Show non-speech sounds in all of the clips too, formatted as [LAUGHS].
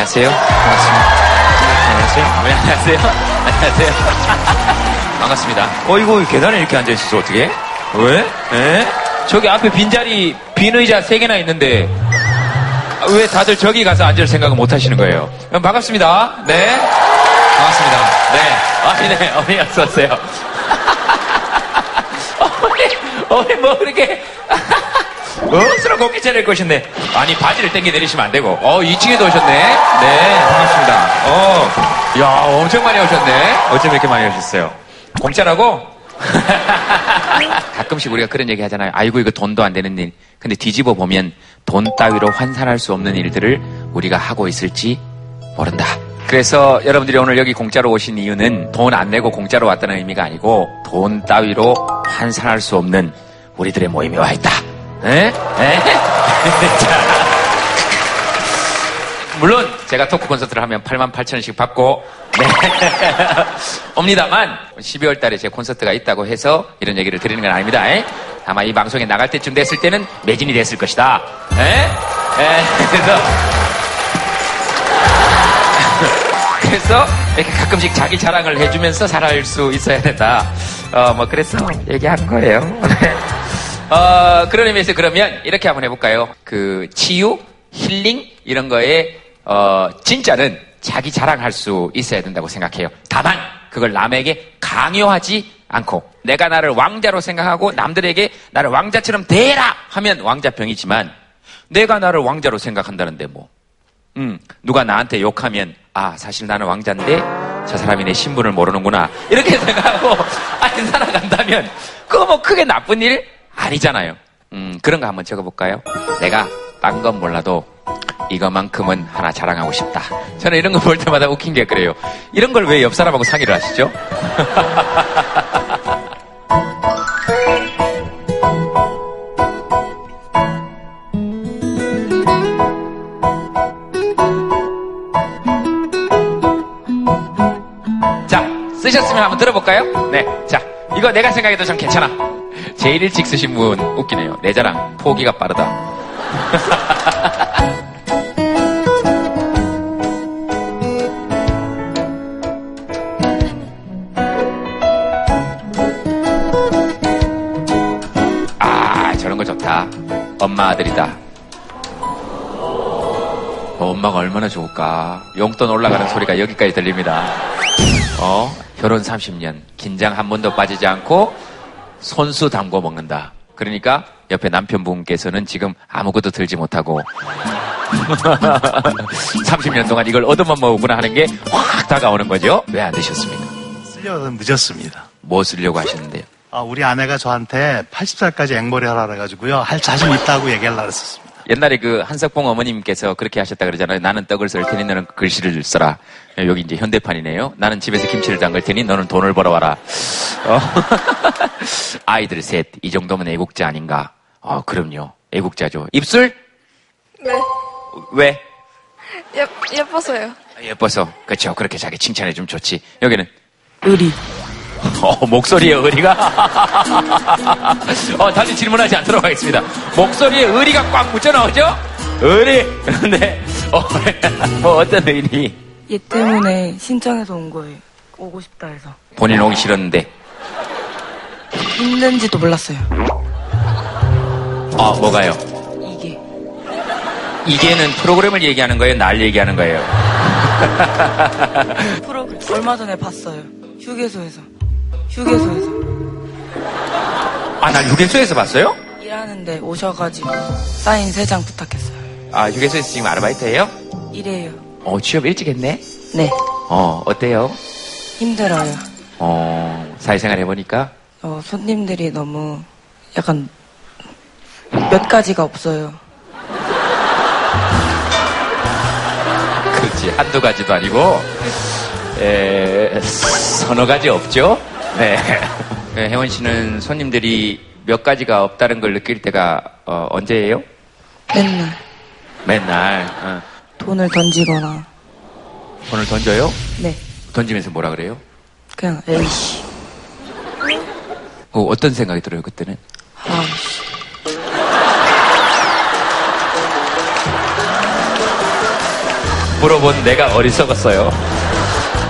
안녕하세요. 반갑습니다. 안녕하세요. 안녕하세요. 안녕하세요. 반갑습니다. 어이구, 계단에 이렇게 앉아있어서 어떻게? 왜? 에? 저기 앞에 빈자리, 빈 의자 세 개나 있는데, 왜 다들 저기 가서 앉을 생각을 못 하시는 거예요? 그럼 반갑습니다. 네. 반갑습니다. 네. 아니, 네. 어머니 어서 오세요. [LAUGHS] 어머니, 어머니 뭐 그렇게. 멋스러 곱게 차릴 것인데. 아니, 바지를 땡겨 내리시면 안 되고. 어, 2층에도 오셨네. 네, 반갑습니다. 어, 야, 엄청 많이 오셨네. 어쩜 이렇게 많이 오셨어요? 공짜라고? [LAUGHS] 가끔씩 우리가 그런 얘기 하잖아요. 아이고, 이거 돈도 안 되는 일. 근데 뒤집어 보면 돈 따위로 환산할 수 없는 일들을 우리가 하고 있을지 모른다. 그래서 여러분들이 오늘 여기 공짜로 오신 이유는 돈 안 내고 공짜로 왔다는 의미가 아니고 돈 따위로 환산할 수 없는 우리들의 모임에 와 있다. 에? 에? [LAUGHS] 자. 물론 제가 토크 콘서트를 하면 8만 8천 원씩 받고 네. [LAUGHS] 옵니다만 12월 달에 제 콘서트가 있다고 해서 이런 얘기를 드리는 건 아닙니다. 에? 아마 이 방송에 나갈 때쯤 됐을 때는 매진이 됐을 것이다. 에? 에? 그래서 [LAUGHS] 그래서 이렇게 가끔씩 자기 자랑을 해주면서 살아갈 수 있어야 된다. 어, 뭐 그래서 얘기한 거예요. 네. 어, 그런 의미에서 그러면 이렇게 한번 해볼까요? 그 치유, 힐링 이런 거에 어, 진짜는 자기 자랑할 수 있어야 된다고 생각해요. 다만 그걸 남에게 강요하지 않고 내가 나를 왕자로 생각하고 남들에게 나를 왕자처럼 대라 하면 왕자병이지만 내가 나를 왕자로 생각한다는데 뭐 음, 누가 나한테 욕하면 아 사실 나는 왕자인데 저 사람이 내 신분을 모르는구나 이렇게 [LAUGHS] 생각하고 안 살아간다면 그거 뭐 크게 나쁜 일 아니잖아요. 음, 그런 거 한번 적어볼까요? 내가 딴 건 몰라도 이것만큼은 하나 자랑하고 싶다. 저는 이런 거 볼 때마다 웃긴 게 그래요. 이런 걸 왜 옆 사람하고 상의를 하시죠? [LAUGHS] 자, 쓰셨으면 한번 들어볼까요? 네. 자, 이거 내가 생각해도 참 괜찮아. 제일 일찍 쓰신 분 웃기네요. 내 자랑, 포기가 빠르다. [LAUGHS] 아, 저런 거 좋다. 엄마 아들이다. 어, 엄마가 얼마나 좋을까. 용돈 올라가는 소리가 여기까지 들립니다. 어, 결혼 30년, 긴장 한 번도 빠지지 않고 손수 담궈 먹는다. 그러니까 옆에 남편분께서는 지금 아무것도 들지 못하고 [LAUGHS] 30년 동안 이걸 얻어만 먹었구나 하는 게 확 다가오는 거죠. 왜 안 드셨습니까? 쓰려고 늦었습니다. 뭐 쓰려고 하셨는데요? 아, 우리 아내가 저한테 80살까지 앵벌이 하라 그래가지고요. 할 자신 있다고 얘기하려고 했었습니다. 옛날에 그 한석봉 어머님께서 그렇게 하셨다 그러잖아요. 나는 떡을 썰 테니 너는 글씨를 써라. 여기 이제 현대판이네요. 나는 집에서 김치를 담글 테니 너는 돈을 벌어와라. 어? [LAUGHS] 아이들 셋. 이 정도면 애국자 아닌가? 어, 그럼요. 애국자죠. 입술? 네. 왜? 예, 예뻐서요. 예뻐서. 그렇죠. 그렇게 자기 칭찬해 주면 좋지. 여기는? 의리. [LAUGHS] 어, 목소리의 의리가? [LAUGHS] 어, 다시 질문하지 않도록 하겠습니다. 목소리에 의리가 꽉 묻혀 나오죠? 의리! [LAUGHS] 네. 어, 어, 어떤 의리? 얘 때문에 신청해서 온 거예요. 오고 싶다 해서. 본인 오기 싫었는데. 힘든지도 몰랐어요. 아, 뭐가요? 이게. 이게는 프로그램을 얘기하는 거예요? 날 얘기하는 거예요? 프로그램 얼마 전에 봤어요. 휴게소에서. 휴게소에서. 아, 날 휴게소에서 봤어요? 일하는데 오셔가지고 사인 세장 부탁했어요. 아, 휴게소에서 지금 아르바이트해요? 이래요. 어, 취업 일찍 했네? 네. 어, 어때요? 힘들어요. 어, 사회생활 해보니까? 어, 손님들이 너무 약간 몇 가지가 없어요. 그렇지. 한두 가지도 아니고, 에, 서너 가지 없죠? 네. [LAUGHS] 네, 혜원 씨는 손님들이 몇 가지가 없다는 걸 느낄 때가, 어, 언제예요? 맨날 맨날. 어. 돈을 던지거나. 돈을 던져요? 네. 던지면서 뭐라 그래요? 그냥 에이씨. 어, 어떤 생각이 들어요, 그때는? 아씨. 물어본 내가 어리석었어요.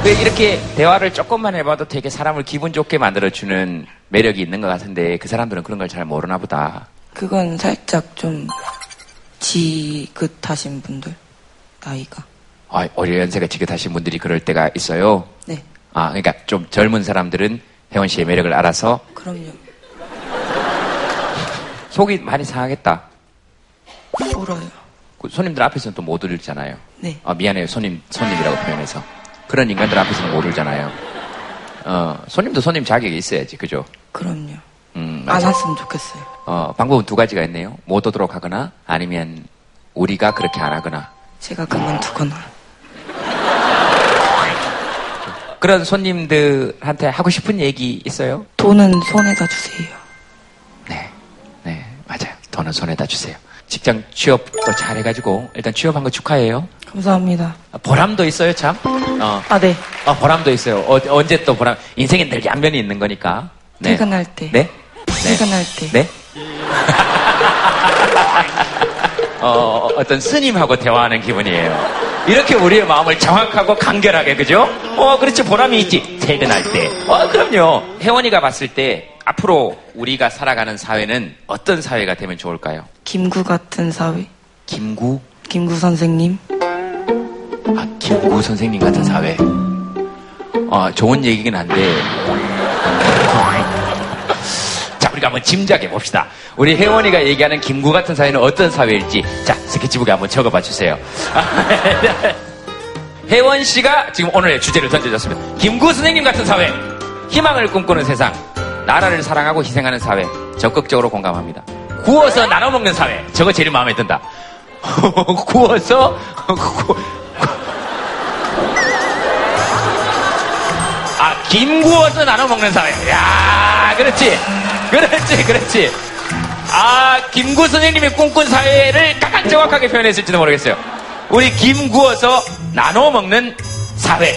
왜 이렇게 대화를 조금만 해봐도 되게 사람을 기분 좋게 만들어주는 매력이 있는 것 같은데 그 사람들은 그런 걸 잘 모르나 보다. 그건 살짝 좀 지긋하신 분들 나이가 아, 어려 연세가 지긋하신 분들이 그럴 때가 있어요. 네 아, 그러니까 좀 젊은 사람들은 혜원 씨의 매력을 알아서 그럼요 [LAUGHS] 속이 많이 상하겠다. 울어요 그 손님들 앞에서는 또 못 울잖아요. 네 아, 미안해요. 손님, 손님이라고 표현해서. 그런 인간들 앞에서는 못 울잖아요. 어, 손님도 손님 자격이 있어야지. 그죠? 그럼요 음, 안. 왔으면 좋겠어요 어, 방법은 두 가지가 있네요. 못 오도록 하거나 아니면 우리가 그렇게 안 하거나. 제가 그만두거나 그런 손님들한테 하고 싶은 얘기 있어요? 돈은 손에다 주세요 네. 네, 맞아요. 돈은 손에다 주세요. 직장 취업도 잘 해가지고 일단 취업한 거 축하해요. 감사합니다 아, 보람도 있어요, 참. 어, 아네 어, 보람도 있어요. 어, 언제 또 보람, 인생에 늘 양면이 있는 거니까. 네. 퇴근할 때 네? 퇴근할 때 네? [LAUGHS] 어, 어떤 스님하고 대화하는 기분이에요. 이렇게 우리의 마음을 정확하고 간결하게, 그죠? 어, 그렇지, 보람이 있지. 퇴근할 때. 어, 그럼요. 혜원이가 봤을 때 앞으로 우리가 살아가는 사회는 어떤 사회가 되면 좋을까요? 김구 같은 사회 김구? 김구 선생님 아, 김구 선생님 같은 사회. 어, 좋은 얘기긴 한데. 자, 우리가 한번 짐작해 봅시다. 우리 혜원이가 얘기하는 김구 같은 사회는 어떤 사회일지. 자, 스케치북에 한번 적어봐 주세요. [LAUGHS] 혜원 씨가 지금 오늘의 주제를 던져줬습니다. 김구 선생님 같은 사회. 희망을 꿈꾸는 세상. 나라를 사랑하고 희생하는 사회. 적극적으로 공감합니다. 구워서 나눠 먹는 사회. 저거 제일 마음에 든다. [LAUGHS] 구워서 구- [LAUGHS] 아, 김 구워서 나눠 먹는 사회. 야, 그렇지. 그렇지, 그렇지. 아, 김구 선생님이 꿈꾼 사회를 가장 정확하게 표현했을지도 모르겠어요. 우리 김 구워서 나눠 먹는 사회.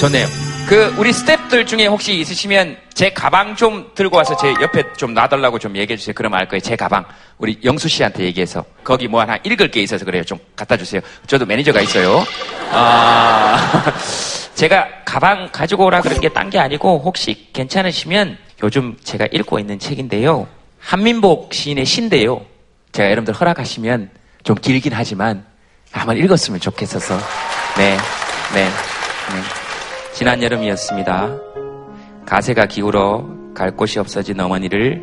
좋네요. 그, 우리 스탭들 중에 혹시 있으시면 제 가방 좀 들고 와서 제 옆에 좀 놔달라고 좀 얘기해 주세요. 그러면 알 거예요. 제 가방. 우리 영수 씨한테 얘기해서. 거기 뭐 하나 읽을 게 있어서 그래요. 좀 갖다 주세요. 저도 매니저가 있어요. 아, [LAUGHS] 제가 가방 가지고 오라 그런 게 딴 게 아니고 혹시 괜찮으시면 요즘 제가 읽고 있는 책인데요. 함민복 시인의 시인데요. 제가 여러분들 허락하시면 좀 길긴 하지만 한번 읽었으면 좋겠어서. 네, 네, 네. 지난 여름이었습니다. 가세가 기울어 갈 곳이 없어진 어머니를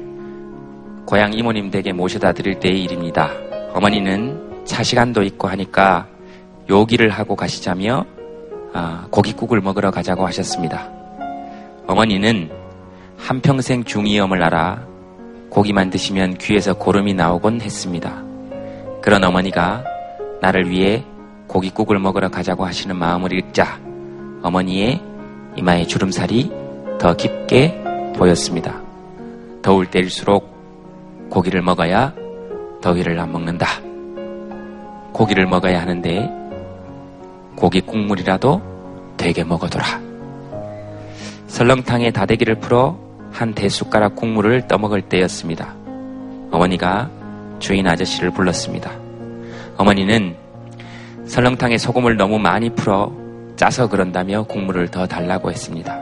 고향 이모님 댁에 모셔다 드릴 때의 일입니다. 어머니는 차 시간도 있고 하니까 요기를 하고 가시자며 아, 고깃국을 먹으러 가자고 하셨습니다. 어머니는 한평생 중이염을 알아 고기만 드시면 귀에서 고름이 나오곤 했습니다. 그런 어머니가 나를 위해 고깃국을 먹으러 가자고 하시는 마음을 읽자 어머니의 이마에 주름살이 더 깊게 보였습니다. 더울 때일수록 고기를 먹어야 더위를 안 먹는다. 고기를 먹어야 하는데 고기 국물이라도 되게 먹어둬라. 설렁탕에 다대기를 풀어 한 대숟가락 국물을 떠먹을 때였습니다. 어머니가 주인 아저씨를 불렀습니다. 어머니는 설렁탕에 소금을 너무 많이 풀어 짜서 그런다며 국물을 더 달라고 했습니다.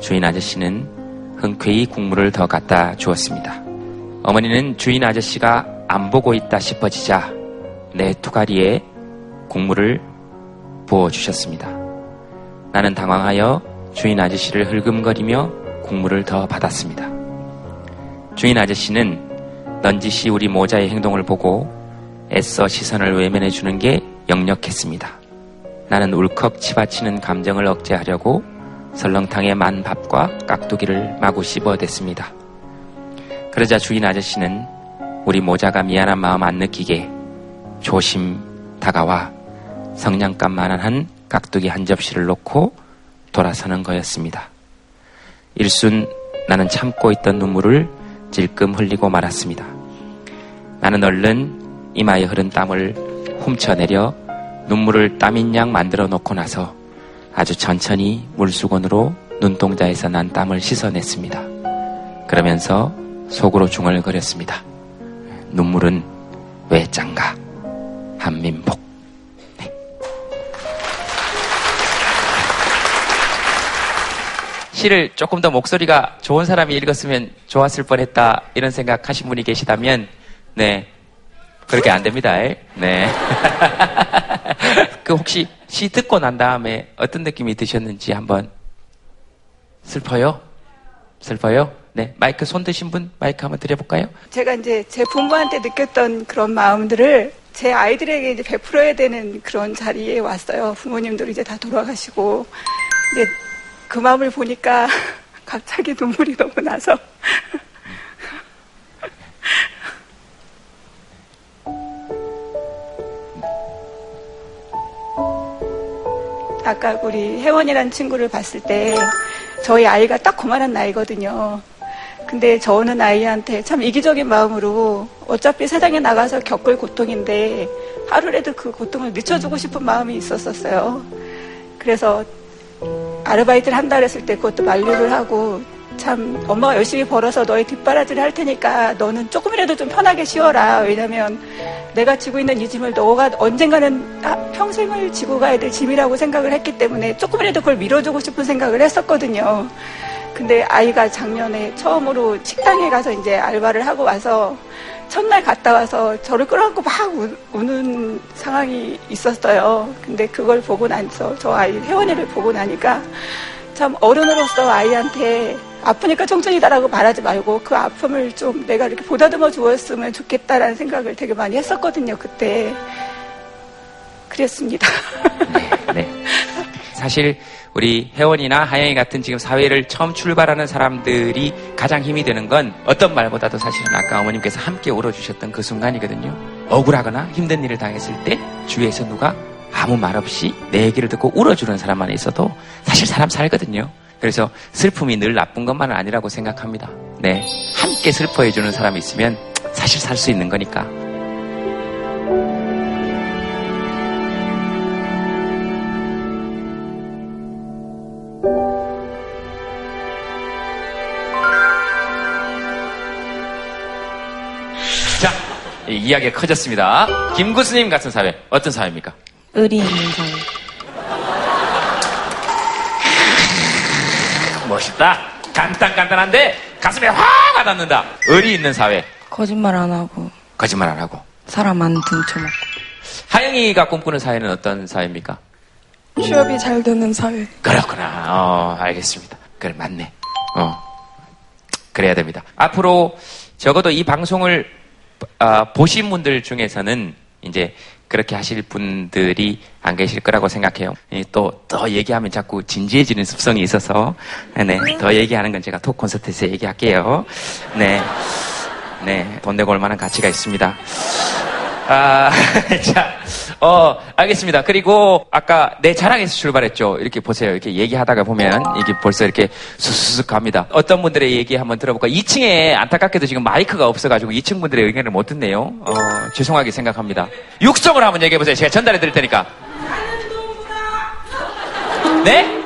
주인 아저씨는 흔쾌히 국물을 더 갖다 주었습니다. 어머니는 주인 아저씨가 안 보고 있다 싶어지자 내 투가리에 국물을 부어주셨습니다. 나는 당황하여 주인 아저씨를 흘금거리며 국물을 더 받았습니다. 주인 아저씨는 넌지시 우리 모자의 행동을 보고 애써 시선을 외면해 주는 게 역력했습니다. 나는 울컥 치받치는 감정을 억제하려고 설렁탕에 만 밥과 깍두기를 마구 씹어댔습니다. 그러자 주인 아저씨는 우리 모자가 미안한 마음 안 느끼게 조심 다가와 성냥감만한 한 깍두기 한 접시를 놓고 돌아서는 거였습니다. 일순 나는 참고 있던 눈물을 질끔 흘리고 말았습니다. 나는 얼른 이마에 흐른 땀을 훔쳐내려 눈물을 땀인 양 만들어 놓고 나서 아주 천천히 물수건으로 눈동자에서 난 땀을 씻어냈습니다. 그러면서 속으로 중얼거렸습니다. 눈물은 왜 짠가? 한민복. 시를 조금 더 목소리가 좋은 사람이 읽었으면 좋았을 뻔했다 이런 생각하신 분이 계시다면 네 그렇게 안 됩니다. 네. [LAUGHS] 그 혹시 시 듣고 난 다음에 어떤 느낌이 드셨는지 한번 슬퍼요? 슬퍼요? 네 마이크 손 드신 분 마이크 한번 드려볼까요? 제가 이제 제 부모한테 느꼈던 그런 마음들을 제 아이들에게 이제 베풀어야 되는 그런 자리에 왔어요. 부모님들 이제 다 돌아가시고 이제 그 마음을 보니까 [LAUGHS] 갑자기 눈물이 너무 나서 [LAUGHS] 아까 우리 혜원이라는 친구를 봤을 때 저희 아이가 딱 그만한 나이거든요. 근데 저는 아이한테 참 이기적인 마음으로 어차피 세상에 나가서 겪을 고통인데 하루라도 그 고통을 늦춰주고 싶은 마음이 있었었어요. 그래서 아르바이트를 한달 했을 때 그것도 만류를 하고 참 엄마가 열심히 벌어서 너의 뒷바라지를 할 테니까 너는 조금이라도 좀 편하게 쉬어라. 왜냐면 내가 지고 있는 이 짐을 너가 언젠가는 아, 평생을 지고 가야 될 짐이라고 생각을 했기 때문에 조금이라도 그걸 밀어주고 싶은 생각을 했었거든요. 근데 아이가 작년에 처음으로 식당에 가서 이제 알바를 하고 와서 첫날 갔다 와서 저를 끌어안고 막 우, 우는 상황이 있었어요. 근데 그걸 보고 나서 저 아이 혜원이를 보고 나니까 참 어른으로서 아이한테 아프니까 청춘이다라고 말하지 말고 그 아픔을 좀 내가 이렇게 보다듬어 주었으면 좋겠다라는 생각을 되게 많이 했었거든요. 그때 그랬습니다. 네. 사실 우리 혜원이나 하영이 같은 지금 사회를 처음 출발하는 사람들이 가장 힘이 되는 건 어떤 말보다도 사실은 아까 어머님께서 함께 울어주셨던 그 순간이거든요. 억울하거나 힘든 일을 당했을 때 주위에서 누가 아무 말 없이 내 얘기를 듣고 울어주는 사람만 있어도 사실 사람 살거든요. 그래서 슬픔이 늘 나쁜 것만은 아니라고 생각합니다. 네. 함께 슬퍼해주는 사람이 있으면 사실 살 수 있는 거니까. 이 이야기가 커졌습니다. 김구스님 같은 사회, 어떤 사회입니까? 의리 있는 사회. 멋있다. 간단간단한데 가슴에 확 와닿는다. 의리 있는 사회. 거짓말 안 하고 거짓말 안 하고. 사람 안 등쳐먹고. 하영이가 꿈꾸는 사회는 어떤 사회입니까? 취업이 잘 되는 사회. 그렇구나. 어, 알겠습니다. 그래, 맞네. 어. 그래야 됩니다. 앞으로 적어도 이 방송을 아, 보신 분들 중에서는 이제 그렇게 하실 분들이 안 계실 거라고 생각해요. 또, 더 얘기하면 자꾸 진지해지는 습성이 있어서, 네, 더 얘기하는 건 제가 톡 콘서트에서 얘기할게요. 네. 네, 돈 내고 올 만한 가치가 있습니다. 아, [LAUGHS] 자, 어, 알겠습니다. 그리고 아까 내 자랑에서 출발했죠. 이렇게 보세요. 이렇게 얘기하다가 보면 이게 벌써 이렇게 수수수 갑니다. 어떤 분들의 얘기 한번 들어볼까? 2층에 안타깝게도 지금 마이크가 없어가지고 2층 분들의 의견을 못 듣네요. 어, 죄송하게 생각합니다. 육성을 한번 얘기해 보세요. 제가 전달해 드릴 테니까. 네?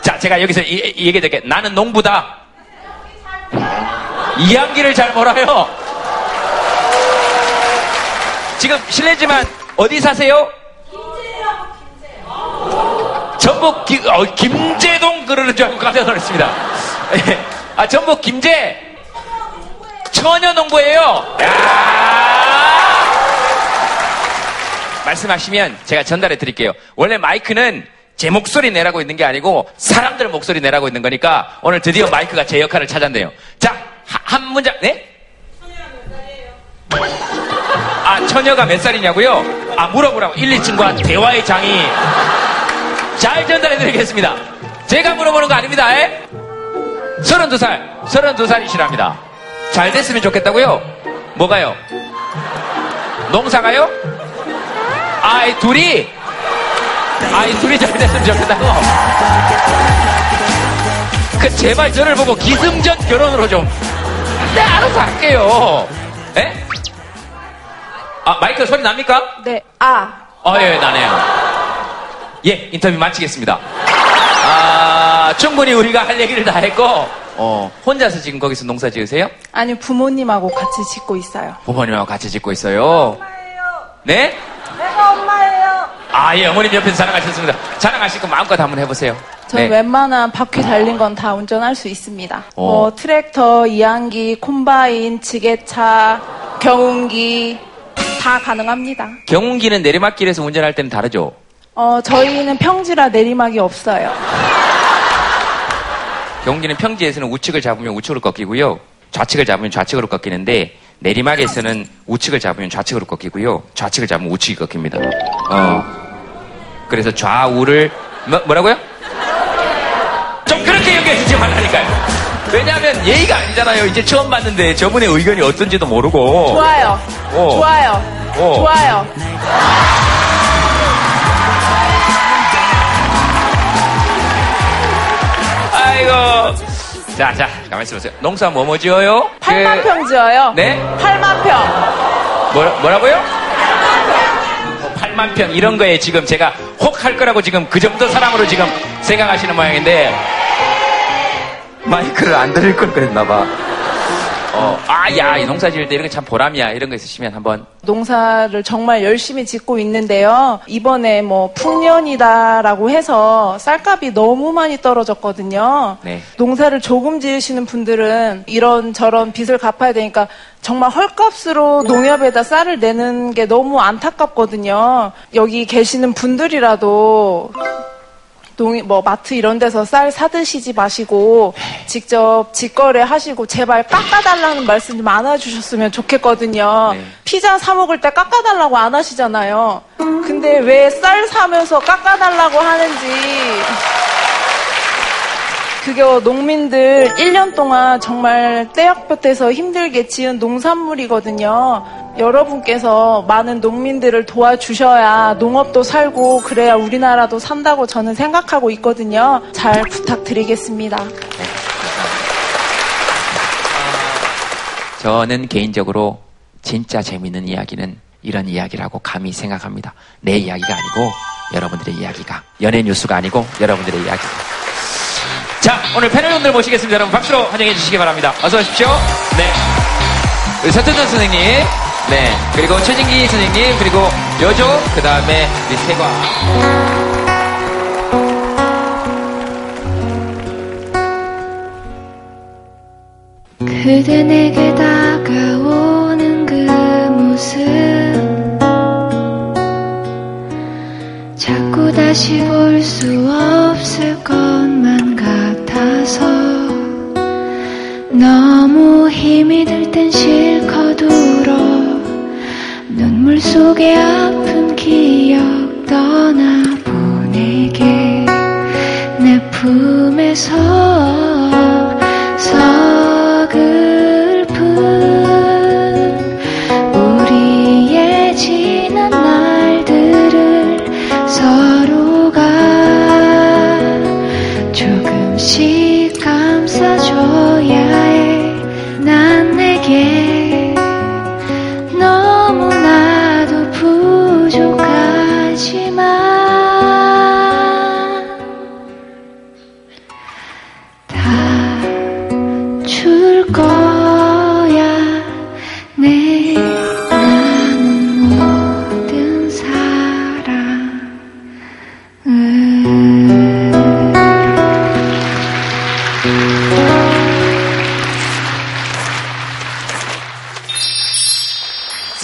자, 제가 여기서 이, 이 얘기 드릴게요. 나는 농부다. 이양기를 잘 몰아요. 지금 실례지만 어디 사세요? 전북 기, 어, 김제동 그러는 줄 알고 깜짝 놀랐습니다. 예. 아 전북 김제 처녀농부예요. 야! 말씀하시면 제가 전달해 드릴게요. 원래 마이크는 제 목소리 내라고 있는 게 아니고 사람들 목소리 내라고 있는 거니까 오늘 드디어 마이크가 제 역할을 찾았네요. 자, 하- 한 문장, 네? 아, 처녀가 몇 살이냐고요? 아, 물어보라고. 1, 2층과 대화의 장이. 잘 전달해 드리겠습니다. 제가 물어보는 거 아닙니다. 에? 32살, 32살이시랍니다. 잘 됐으면 좋겠다고요? 뭐가요? 농사가요? 아이, 둘이? 아이, 둘이 잘 됐으면 좋겠다고? 그, 제발 저를 보고 기승전 결혼으로 좀. 네, 알아서 할게요. 에? 아, 마이크 소리 납니까? 네. 아. 어, 예, 나네요. 예, 인터뷰 마치겠습니다. 아, 충분히 우리가 할 얘기를 다 했고, 어, 혼자서 지금 거기서 농사 지으세요? 아니 부모님하고 같이 짓고 있어요. 부모님하고 같이 짓고 있어요. 네? 내가 엄마예요. 아, 예, 어머님 옆에서 자랑하셨습니다. 자랑하실 거 마음껏 한번 해보세요. 저는 네. 웬만한 바퀴 달린 건 다 운전할 수 있습니다. 어. 뭐 트랙터, 이항기, 콤바인, 지게차, 경운기 다 가능합니다. 경운기는 내리막길에서 운전할 때는 다르죠? 어, 저희는 평지라 내리막이 없어요. 경운기는 평지에서는 우측을 잡으면 우측으로 꺾이고요. 좌측을 잡으면 좌측으로 꺾이는데 내리막에서는 우측을 잡으면 좌측으로 꺾이고요. 좌측을 잡으면 우측이 꺾입니다. 어. 그래서 좌우를 뭐, 뭐라고요? 좀 그렇게 얘기해 주지 말라니까요. 왜냐하면 예의가 아니잖아요. 이제 처음 봤는데 저분의 의견이 어떤지도 모르고. 좋아요. 어. 좋아요. 어. 좋아요. 아이고. 자, 자, 가만히 있어보세요. 농사 뭐 뭐 지어요? 8만 그- 평 지어요. 네? 8만 평. 뭐라, 뭐라고요? 8만 평 이런 거에 지금 제가 혹 할 거라고 지금 그 정도 사람으로 지금 생각하시는 모양인데 마이크를 안 들을 걸 그랬나 봐. 어, 아, 야, 이 농사 지을 때 이런 게 참 보람이야. 이런 거 있으시면 한번. 농사를 정말 열심히 짓고 있는데요. 이번에 뭐 풍년이다라고 해서 쌀값이 너무 많이 떨어졌거든요. 네. 농사를 조금 지으시는 분들은 이런 저런 빚을 갚아야 되니까 정말 헐값으로 농협에다 쌀을 내는 게 너무 안타깝거든요. 여기 계시는 분들이라도 농, 뭐, 마트 이런 데서 쌀 사드시지 마시고, 직접 직거래 하시고, 제발 깎아달라는 말씀 좀 안 해주셨으면 좋겠거든요. 네. 피자 사 먹을 때 깎아달라고 안 하시잖아요. 근데 왜 쌀 사면서 깎아달라고 하는지. 그게 농민들 1년 동안 정말 떼약볕에서 힘들게 지은 농산물이거든요. 여러분께서 많은 농민들을 도와주셔야 농업도 살고 그래야 우리나라도 산다고 저는 생각하고 있거든요. 잘 부탁드리겠습니다. 저는 개인적으로 진짜 재밌는 이야기는 이런 이야기라고 감히 생각합니다. 내 이야기가 아니고 여러분들의 이야기가. 연예 뉴스가 아니고 여러분들의 이야기. 자, 오늘 패널분들 모시겠습니다. 여러분 박수로 환영해 주시기 바랍니다. 어서 오십시오. 네. 우리 서천전 선생님. 네. 그리고 최진기 선생님. 그리고 여조. 그 다음에 우리 세과. 그대 내게 다가오는 그 모습 자꾸 다시 볼 수 없을 것만 같아서 너무 힘이 들 땐 실컷 울어. 눈물 속에 아픈 기억 떠나보내게. 내 품에서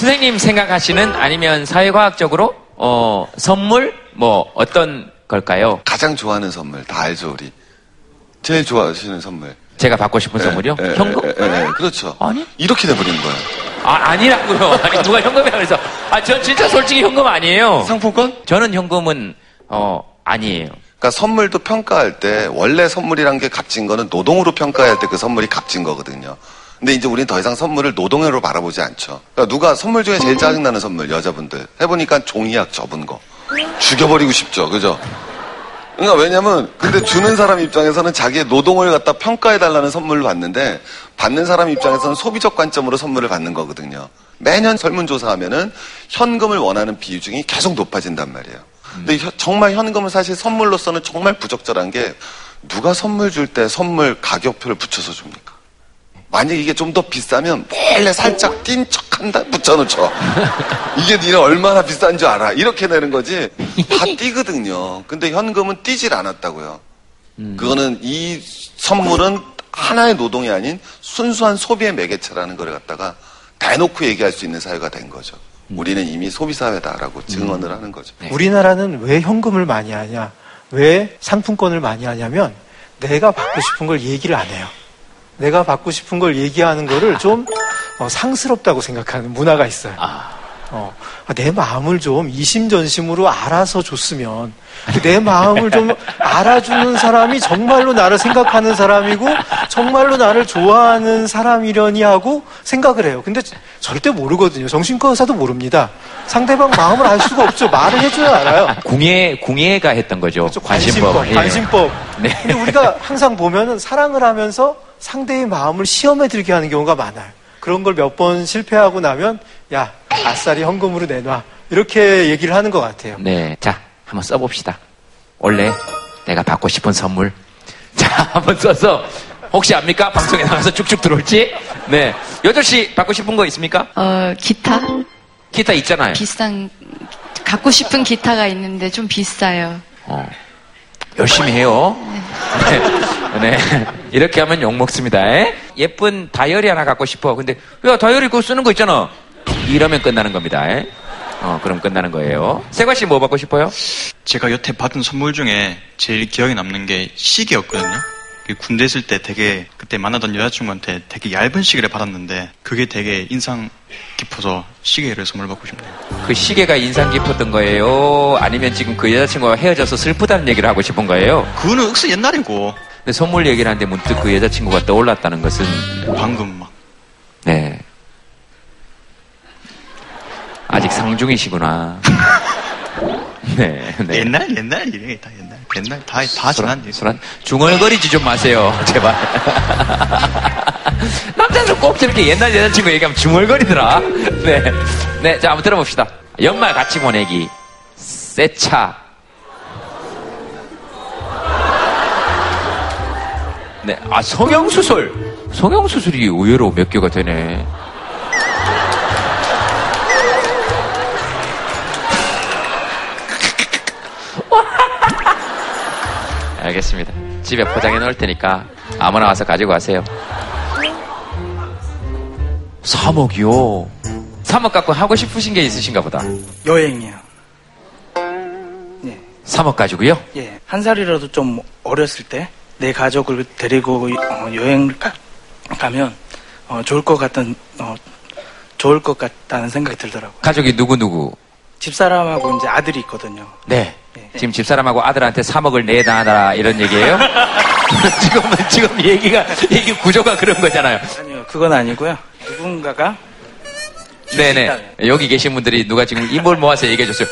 선생님 생각하시는 아니면 사회과학적으로 어, 선물 뭐 어떤 걸까요? 가장 좋아하는 선물 다 알죠 우리 제일 좋아하시는 선물 제가 받고 싶은 선물이요? 예, 예, 현금? 예, 예, 그렇죠 아니? 이렇게 돼버리는 거예요 아, 아니라고요. [LAUGHS] 아니, 누가 현금이라 그래서. 아, 전 진짜 솔직히 현금 아니에요. 상품권? 저는 현금은, 어, 아니에요. 그러니까 선물도 평가할 때 원래 선물이란 게 값진 거는 노동으로 평가할 때 그 선물이 값진 거거든요. 근데 이제 우리는 더 이상 선물을 노동으로 바라보지 않죠. 그러니까 누가 선물 중에 제일 짜증나는 선물 여자분들 해보니까 종이약 접은 거 죽여버리고 싶죠, 그죠? 그러니까 왜냐면 근데 주는 사람 입장에서는 자기의 노동을 갖다 평가해 달라는 선물을 받는데 받는 사람 입장에서는 소비적 관점으로 선물을 받는 거거든요. 매년 설문조사하면은 현금을 원하는 비중이 계속 높아진단 말이에요. 근데 혀- 정말 현금은 사실 선물로서는 정말 부적절한 게 누가 선물 줄 때 선물 가격표를 붙여서 줍니까? 만약 이게 좀 더 비싸면 몰래 살짝 띈 척한다 붙여놓죠. 이게 니는 얼마나 비싼 줄 알아. 이렇게 내는 거지. 다 [LAUGHS] 띄거든요. 근데 현금은 띄질 않았다고요. 그거는 이 선물은 하나의 노동이 아닌 순수한 소비의 매개체라는 걸 갖다가 대놓고 얘기할 수 있는 사회가 된 거죠. 우리는 이미 소비 사회다라고 증언을 하는 거죠. 우리나라는 왜 현금을 많이 하냐, 왜 상품권을 많이 하냐면 내가 받고 싶은 걸 얘기를 안 해요. 내가 받고 싶은 걸 얘기하는 거를 좀 어, 상스럽다고 생각하는 문화가 있어요. 어, 아, 내 마음을 좀 이심전심으로 알아서 줬으면 내 마음을 좀 알아주는 사람이 정말로 나를 생각하는 사람이고 정말로 나를 좋아하는 사람이려니 하고 생각을 해요. 근데 절대 모르거든요. 정신과 의사도 모릅니다. 상대방 마음을 알 수가 없죠. 말을 해줘야 알아요. 궁예, 궁예가 했던 거죠. 관심법, 예. 관심법. 네. 근데 우리가 항상 보면은 사랑을 하면서 상대의 마음을 시험에 들게 하는 경우가 많아요. 그런 걸 몇 번 실패하고 나면 야 아싸리 헌금으로 내놔 이렇게 얘기를 하는 것 같아요. 네. 자, 한번 써봅시다. 원래 내가 받고 싶은 선물. [LAUGHS] 자, 한번 써서. 혹시 압니까? 방송에 나가서 쭉쭉 들어올지? 네. 여덟 씨 받고 싶은 거 있습니까? 어, 기타? 기타 있잖아요. 비싼, 갖고 싶은 기타가 있는데 좀 비싸요. 어. 열심히 해요. 네. 네. 이렇게 하면 욕 먹습니다. 에? 예쁜 다이어리 하나 갖고 싶어. 근데, 야, 다이어리 그거 쓰는 거 있잖아. 이러면 끝나는 겁니다. 에? 어, 그럼 끝나는 거예요. 세관 씨 뭐 받고 싶어요? 제가 여태 받은 선물 중에 제일 기억에 남는 게 시계였거든요. 그 군대 있을 때 되게 그때 만나던 여자친구한테 되게 얇은 시계를 받았는데 그게 되게 인상 깊어서 시계를 선물 받고 싶네요. 그 시계가 인상 깊었던 거예요? 아니면 지금 그 여자친구가 헤어져서 슬프다는 얘기를 하고 싶은 거예요? 그거는 억수 옛날이고 근데 선물 얘기를 하는데 문득 그 여자친구가 떠올랐다는 것은 방금 막 네. 아직 상중이시구나. [LAUGHS] 네, 네. 옛날 옛날 이래 다 옛날 옛날 다 다 지난 일. 술한 중얼거리지 좀 마세요, [LAUGHS] 제발. [LAUGHS] 남자들 꼭 저렇게 옛날 여자친구 얘기하면 중얼거리더라. 네, 네, 자 한번 들어봅시다. 연말 같이 보내기, 새 차. 네, 아 성형수술. 성형수술이 의외로 몇 개가 되네. 알겠습니다. 집에 포장해 놓을 테니까 아무나 와서 가지고 가세요. 3억이요? 3억 갖고 하고 싶으신 게 있으신가 보다. 여행이요. 3억 가지고요? 예. 한 살이라도 좀 어렸을 때 내 가족을 데리고 어, 여행을 가, 가면 어, 좋을 것 같은 어, 좋을 것 같다는 생각이 들더라고요. 가족이 누구누구? 집사람하고 이제 아들이 있거든요. 네. 지금 집사람하고 아들한테 3억을 내놔라 이런 얘기예요? [LAUGHS] 지금은 지금 얘기가 얘기 구조가 그런 거잖아요. 아니요, 그건 아니고요. 누군가가 네네. 여기 계신 분들이 누가 지금 입을 모아서 얘기해 줬어요.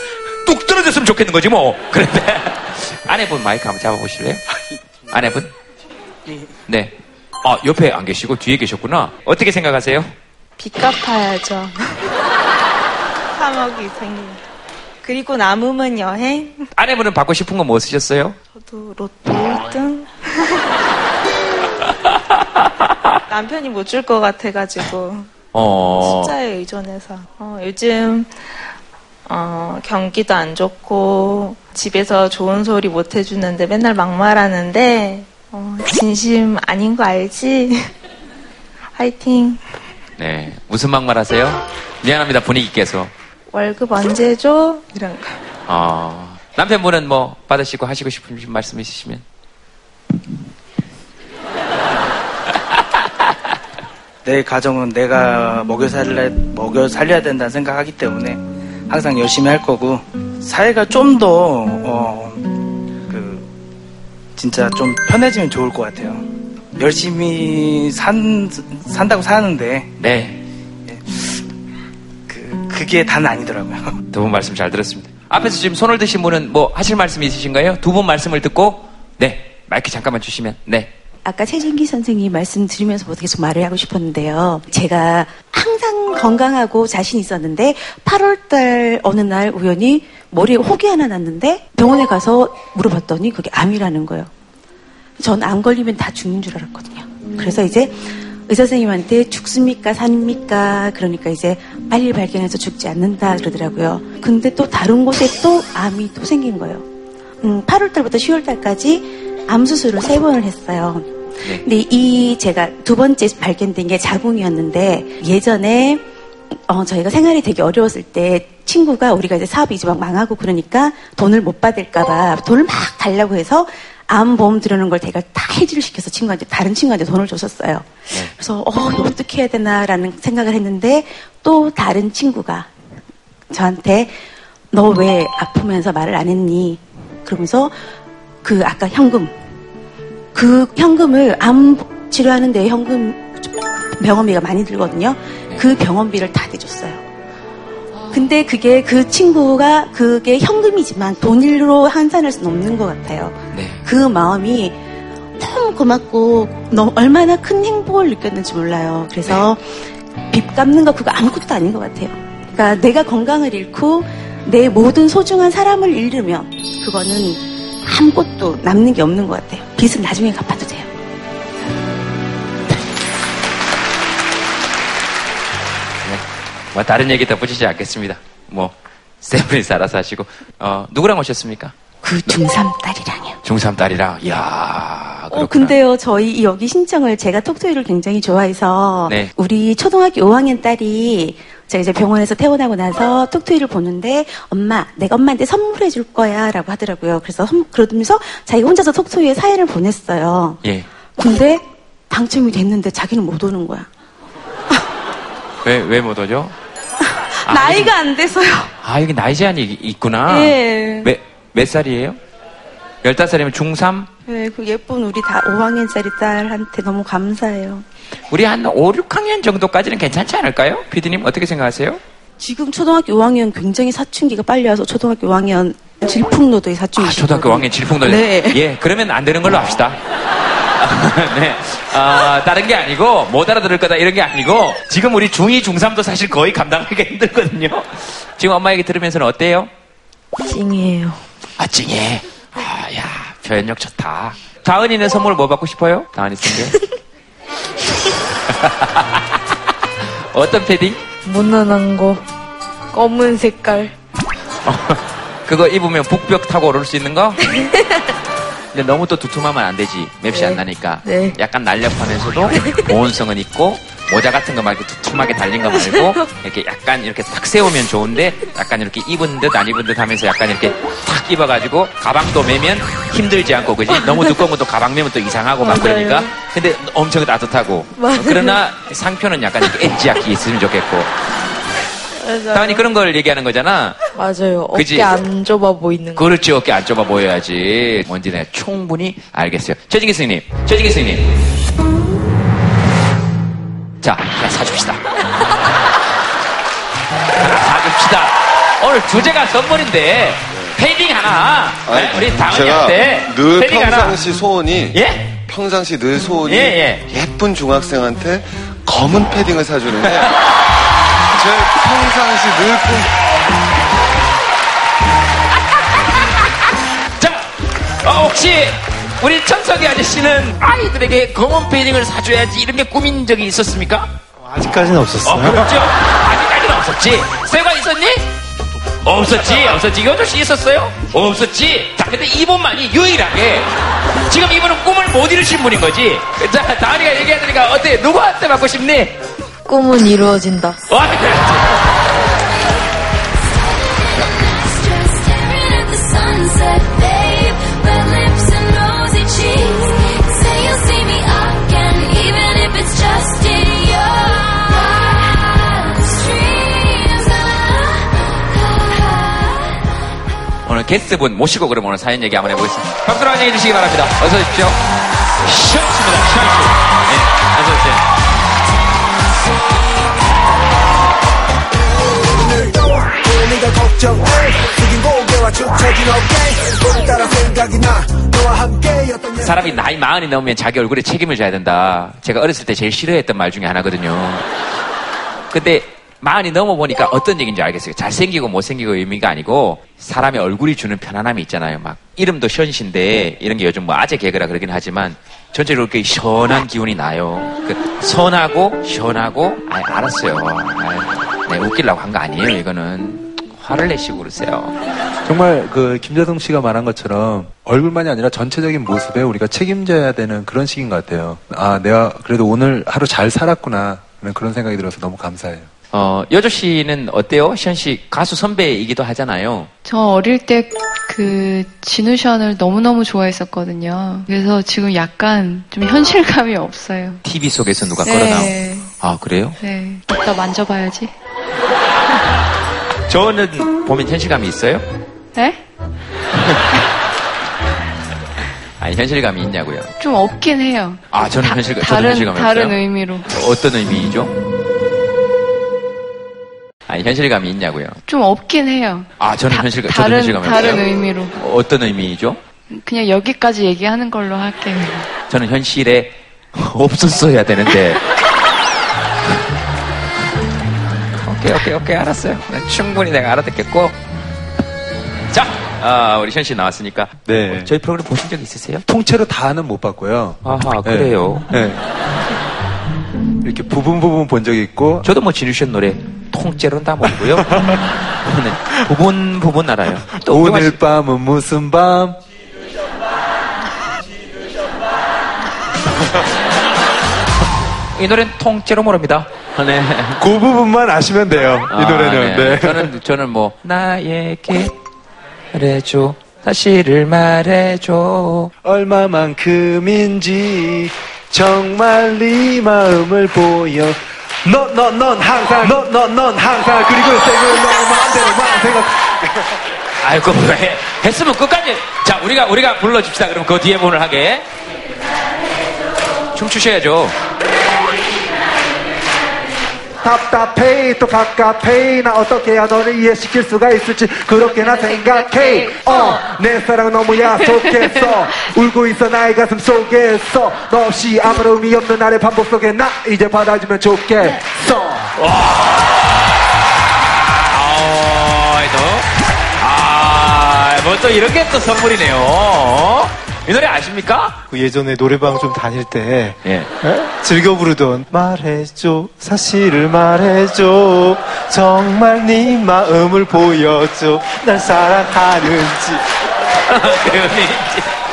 뚝 떨어졌으면 좋겠는 거지 뭐. 그런데 [LAUGHS] 아내분 마이크 한번 잡아보실래요? 아내분? 네. 아 옆에 안 계시고 뒤에 계셨구나. 어떻게 생각하세요? 빚 갚아야죠. 3억이 생긴. 그리고 남으면 여행? 아내분은 받고 싶은 거 뭐 쓰셨어요? 저도 로또 1등? [LAUGHS] 남편이 못 줄 것 같아가지고 어. 숫자에 의존해서 어, 요즘 어, 경기도 안 좋고 집에서 좋은 소리 못 해주는데 맨날 막말하는데 어, 진심 아닌 거 알지? [LAUGHS] 화이팅. 네. 무슨 막말 하세요? 미안합니다 분위기 깨서. 월급 언제 줘? 이런 거. 어. 남편분은 뭐 받으시고 하시고 싶은 말씀 있으시면. [LAUGHS] 내 가정은 내가 먹여 살려 먹여 살려야 된다는 생각하기 때문에 항상 열심히 할 거고 사회가 좀 더 어, 그, 진짜 좀 편해지면 좋을 것 같아요. 열심히 산 산다고 사는데 네. 그 그게 다는 아니더라고요. [LAUGHS] 두 분 말씀 잘 들었습니다. 앞에서 지금 손을 드신 분은 뭐 하실 말씀이 있으신가요? 두 분 말씀을 듣고 네 마이크 잠깐만 주시면 네. 아까 최진기 선생님 말씀 드리면서 계속 말을 하고 싶었는데요. 제가 항상 건강하고 자신 있었는데 8월달 어느 날 우연히 머리에 혹이 하나 났는데 병원에 가서 물어봤더니 그게 암이라는 거예요. 전 암 걸리면 다 죽는 줄 알았거든요. 그래서 이제 의사 선생님한테 죽습니까 삽니까 그러니까 이제 빨리 발견해서 죽지 않는다 그러더라고요. 근데 또 다른 곳에 또 암이 또 생긴 거예요. 음, 8월 달부터 10월 달까지 암 수술을 세 번을 했어요. 네. 근데 이 제가 두 번째 발견된 게 자궁이었는데 예전에 어, 저희가 생활이 되게 어려웠을 때 친구가 우리가 이제 사업이 이제 막 망하고 그러니까 돈을 못 받을까봐 돈을 막 달라고 해서 암 보험 들어오는 걸 제가 다 해지를 시켜서 친구한테 다른 친구한테 돈을 줬었어요. 그래서 어 어떻게 해야 되나라는 생각을 했는데 또 다른 친구가 저한테 너 왜 아프면서 말을 안 했니? 그러면서 그 아까 현금 그 현금을 암 치료하는데 현금 병원비가 많이 들거든요. 그 병원비를 다 대줬어요. 근데 그게 그 친구가 그게 현금이지만 돈으로 환산할 수는 없는 것 같아요. 네. 그 마음이 너무 고맙고 너무 얼마나 큰 행복을 느꼈는지 몰라요. 그래서 빚 갚는 거 그거 아무것도 아닌 것 같아요. 그러니까 내가 건강을 잃고 내 모든 소중한 사람을 잃으면 그거는 아무것도 남는 게 없는 것 같아요. 빚은 나중에 갚아도 돼요. 뭐 다른 얘기 덧붙이지 않겠습니다. 뭐 세분이 살아서 하시고 어, 누구랑 오셨습니까? 그 중3 딸이랑요. 중3 딸이랑 이야 어, 근데요, 저희 여기 신청을 제가 톡토이를 굉장히 좋아해서 네. 우리 초등학교 5학년 딸이 제가 이제 병원에서 퇴원하고 나서 톡토이를 보는데 엄마, 내가 엄마한테 선물해 줄 거야 라고 하더라고요. 그래서 선- 그러면서 자기가 혼자서 톡토이에 사연을 보냈어요. 예. 근데 당첨이 됐는데 자기는 못 오는 거야. 왜 왜 못 오죠? 아, [LAUGHS] 나이가 안 돼서요. 아 여기 나이 제한이 있구나. 예. 몇, 몇 살이에요? 15살이면 중3? 네, 그 예쁜 우리 다 5학년짜리 딸한테 너무 감사해요. 우리 한 5, 6학년 정도까지는 괜찮지 않을까요? 피디님 어떻게 생각하세요? 지금 초등학교 5학년 굉장히 사춘기가 빨리 와서 초등학교 5학년 질풍노도의 사춘기. 아, 초등학교 5학년 질풍노. 네. 예, 그러면 안 되는 걸로 합시다. [LAUGHS] 네. 아, 다른 게 아니고, 못 알아들을 거다 이런 게 아니고, 지금 우리 중2, 중3도 사실 거의 감당하기가 [LAUGHS] 힘들거든요. 지금 엄마 얘기 들으면서는 어때요? 찡이에요. 아, 찡해. 아, 야, 표현력 좋다. 다은이는 선물 뭐 받고 싶어요? 다은이 쓴 게? [LAUGHS] 어떤 패딩? 무난한 거. 검은 색깔. [LAUGHS] 그거 입으면 북벽 타고 오를 수 있는 거? [LAUGHS] 근데 너무 또 두툼하면 안 되지. 맵시 안 나니까. 네. 약간 날렵하면서도 보온성은 있고 모자 같은 거 말고 두툼하게 달린 거 말고 이렇게 약간 이렇게 탁 세우면 좋은데 약간 이렇게 입은 듯 안 입은 듯 하면서 약간 이렇게 탁 입어가지고 가방도 매면 힘들지 않고 그지? 너무 두꺼운 것도 가방 매면 또 이상하고 막. 그러니까 근데 엄청 따뜻하고. 그러나 상표는 약간 이렇게 엣지하게 있으면 좋겠고 다은이 그런 걸 얘기하는 거잖아. 맞아요. 어깨 안 좁아 보이는 거. 그렇지 어깨 안 좁아 보여야지 뭔지 내가 충분히 알겠어요 최진기 스님 최진기 스님 자 하나 사줍시다. 하나 사줍시다. 오늘 주제가 선물인데 패딩 하나. 아니, 우리 제가 다은이한테 늘 패딩 하나. 평상시 소원이 예? 평상시 늘 소원이 예, 예 쁜 중학생한테 검은 패딩을 사주는데 제 평상시 늘 꿈. 자 어, 혹시 우리 천석이 아저씨는 아이들에게 검은 패딩을 사줘야지 이런 게 꿈인 적이 있었습니까? 아직까지는 없었어요. 어, 그렇죠. 아직까지는 없었지. 쇠가 있었니? 없었지. 없었지. 이것도 씨 있었어요? 없었지. 자, 근데 이분만이 유일하게 지금 이분은 꿈을 못 이루신 분인 거지. 자, 다은이가 얘기하니까 어때? 누구한테 받고 싶니? 꿈은 이루어진다. 와, 그렇지. 오늘 게스트분 모시고 그럼 오늘 사연 얘기 한번 해보겠습니다. 박수로 환영해 주시기 바랍니다. 어서 오십시오. 시원입니다. 시원씨. 네, 어서 오세요. 네가 걱정돼 숙인 고개와 축처진 어깨 오늘따라 생각이 나 너와 함께였던 옛 사람이 나이 마흔이 넘으면 자기 얼굴에 책임을 져야 된다. 제가 어렸을 때 제일 싫어했던 말 중에 하나거든요. 근데 마흔이 넘어보니까 어떤 얘기인지 알겠어요. 잘생기고 못생기고 의미가 아니고 사람의 얼굴이 주는 편안함이 있잖아요. 막 이름도 현신데 이런 게 요즘 뭐 아재 개그라 그러긴 하지만 전체적으로 이렇게 시원한 기운이 나요. 그 선하고 시원하고 아 알았어요. 아이, 네, 웃기려고 한 거 아니에요. 이거는 화를 내시고 그러세요. 정말 그 김재동 씨가 말한 것처럼 얼굴만이 아니라 전체적인 모습에 우리가 책임져야 되는 그런 시기인 것 같아요. 아, 내가 그래도 오늘 하루 잘 살았구나. 그런 생각이 들어서 너무 감사해요. 어, 여조 씨는 어때요? 시현 씨 가수 선배이기도 하잖아요. 저 어릴 때 그 진우션을 너무너무 좋아했었거든요. 그래서 지금 약간 좀 현실감이 없어요. TV 속에서 누가 네. 걸어나오. 아, 그래요? 네. 이따 만져봐야지. [LAUGHS] 저는 보면 현실감이 있어요? 네? [LAUGHS] 아니, 현실감이 있냐고요. 좀 없긴 해요. 아, 저는 현실, 저는 다른, 현실감이 다른 없어요. 의미로. 어떤 의미죠? 아니, 현실감이 있냐고요. 좀 없긴 해요. 아, 저는 현실, 저는 다른, 현실감이 다른 없어요. 의미로. 어떤 의미죠? 그냥 여기까지 얘기하는 걸로 할게요. 저는 현실에 없었어야 되는데. 오케이, 오케이, 오케이, 알았어요. 네, 충분히 내가 알아듣겠고. 자, 아, 우리 현 씨 나왔으니까. 네. 저희 프로그램 보신 적 있으세요? 통째로 다는 못 봤고요. 아하, 그래요? 네. 이렇게 부분 부분 본 적이 있고. 저도 뭐 진우션 노래 통째로는 다 모르고요. [LAUGHS] 네, 부분 부분 알아요. 또 오늘 밤은 무슨 밤? 이 노래는 통째로 모릅니다. 네. 그 부분만 아시면 돼요. 이 아, 노래는. 네. 저는 저는 뭐 나에게 말해줘 사실을 말해줘 얼마만큼인지 정말 네 마음을 보여. 넌, 넌, 넌 항상, 넌, 넌, 넌 항상, 그리고 생을 너 마음대로만 생각. 아이고 왜 했으면 끝까지 자 우리가 우리가 불러줍시다 그럼 그 뒤에 분을 하게 춤추셔야죠 답답해. 또 갑갑해 나 어떻게 해야 너를 이해시킬 수가 있을지 그렇게 나 생각해. 어 내 사랑은 너무 야속했어. [LAUGHS] 울고 있어 나의 가슴 속에서. 너 없이 아무런 의미 없는 나의 반복 속에 나 이제 받아주면 좋겠어. 아뭐 또 이런 게 또 선물이네요. 어? 이 노래 아십니까? 그 예전에 노래방 좀 다닐 때 예. 에? 즐겨 부르던 말해줘 사실을 말해줘 정말 네 마음을 보여줘 날 사랑하는지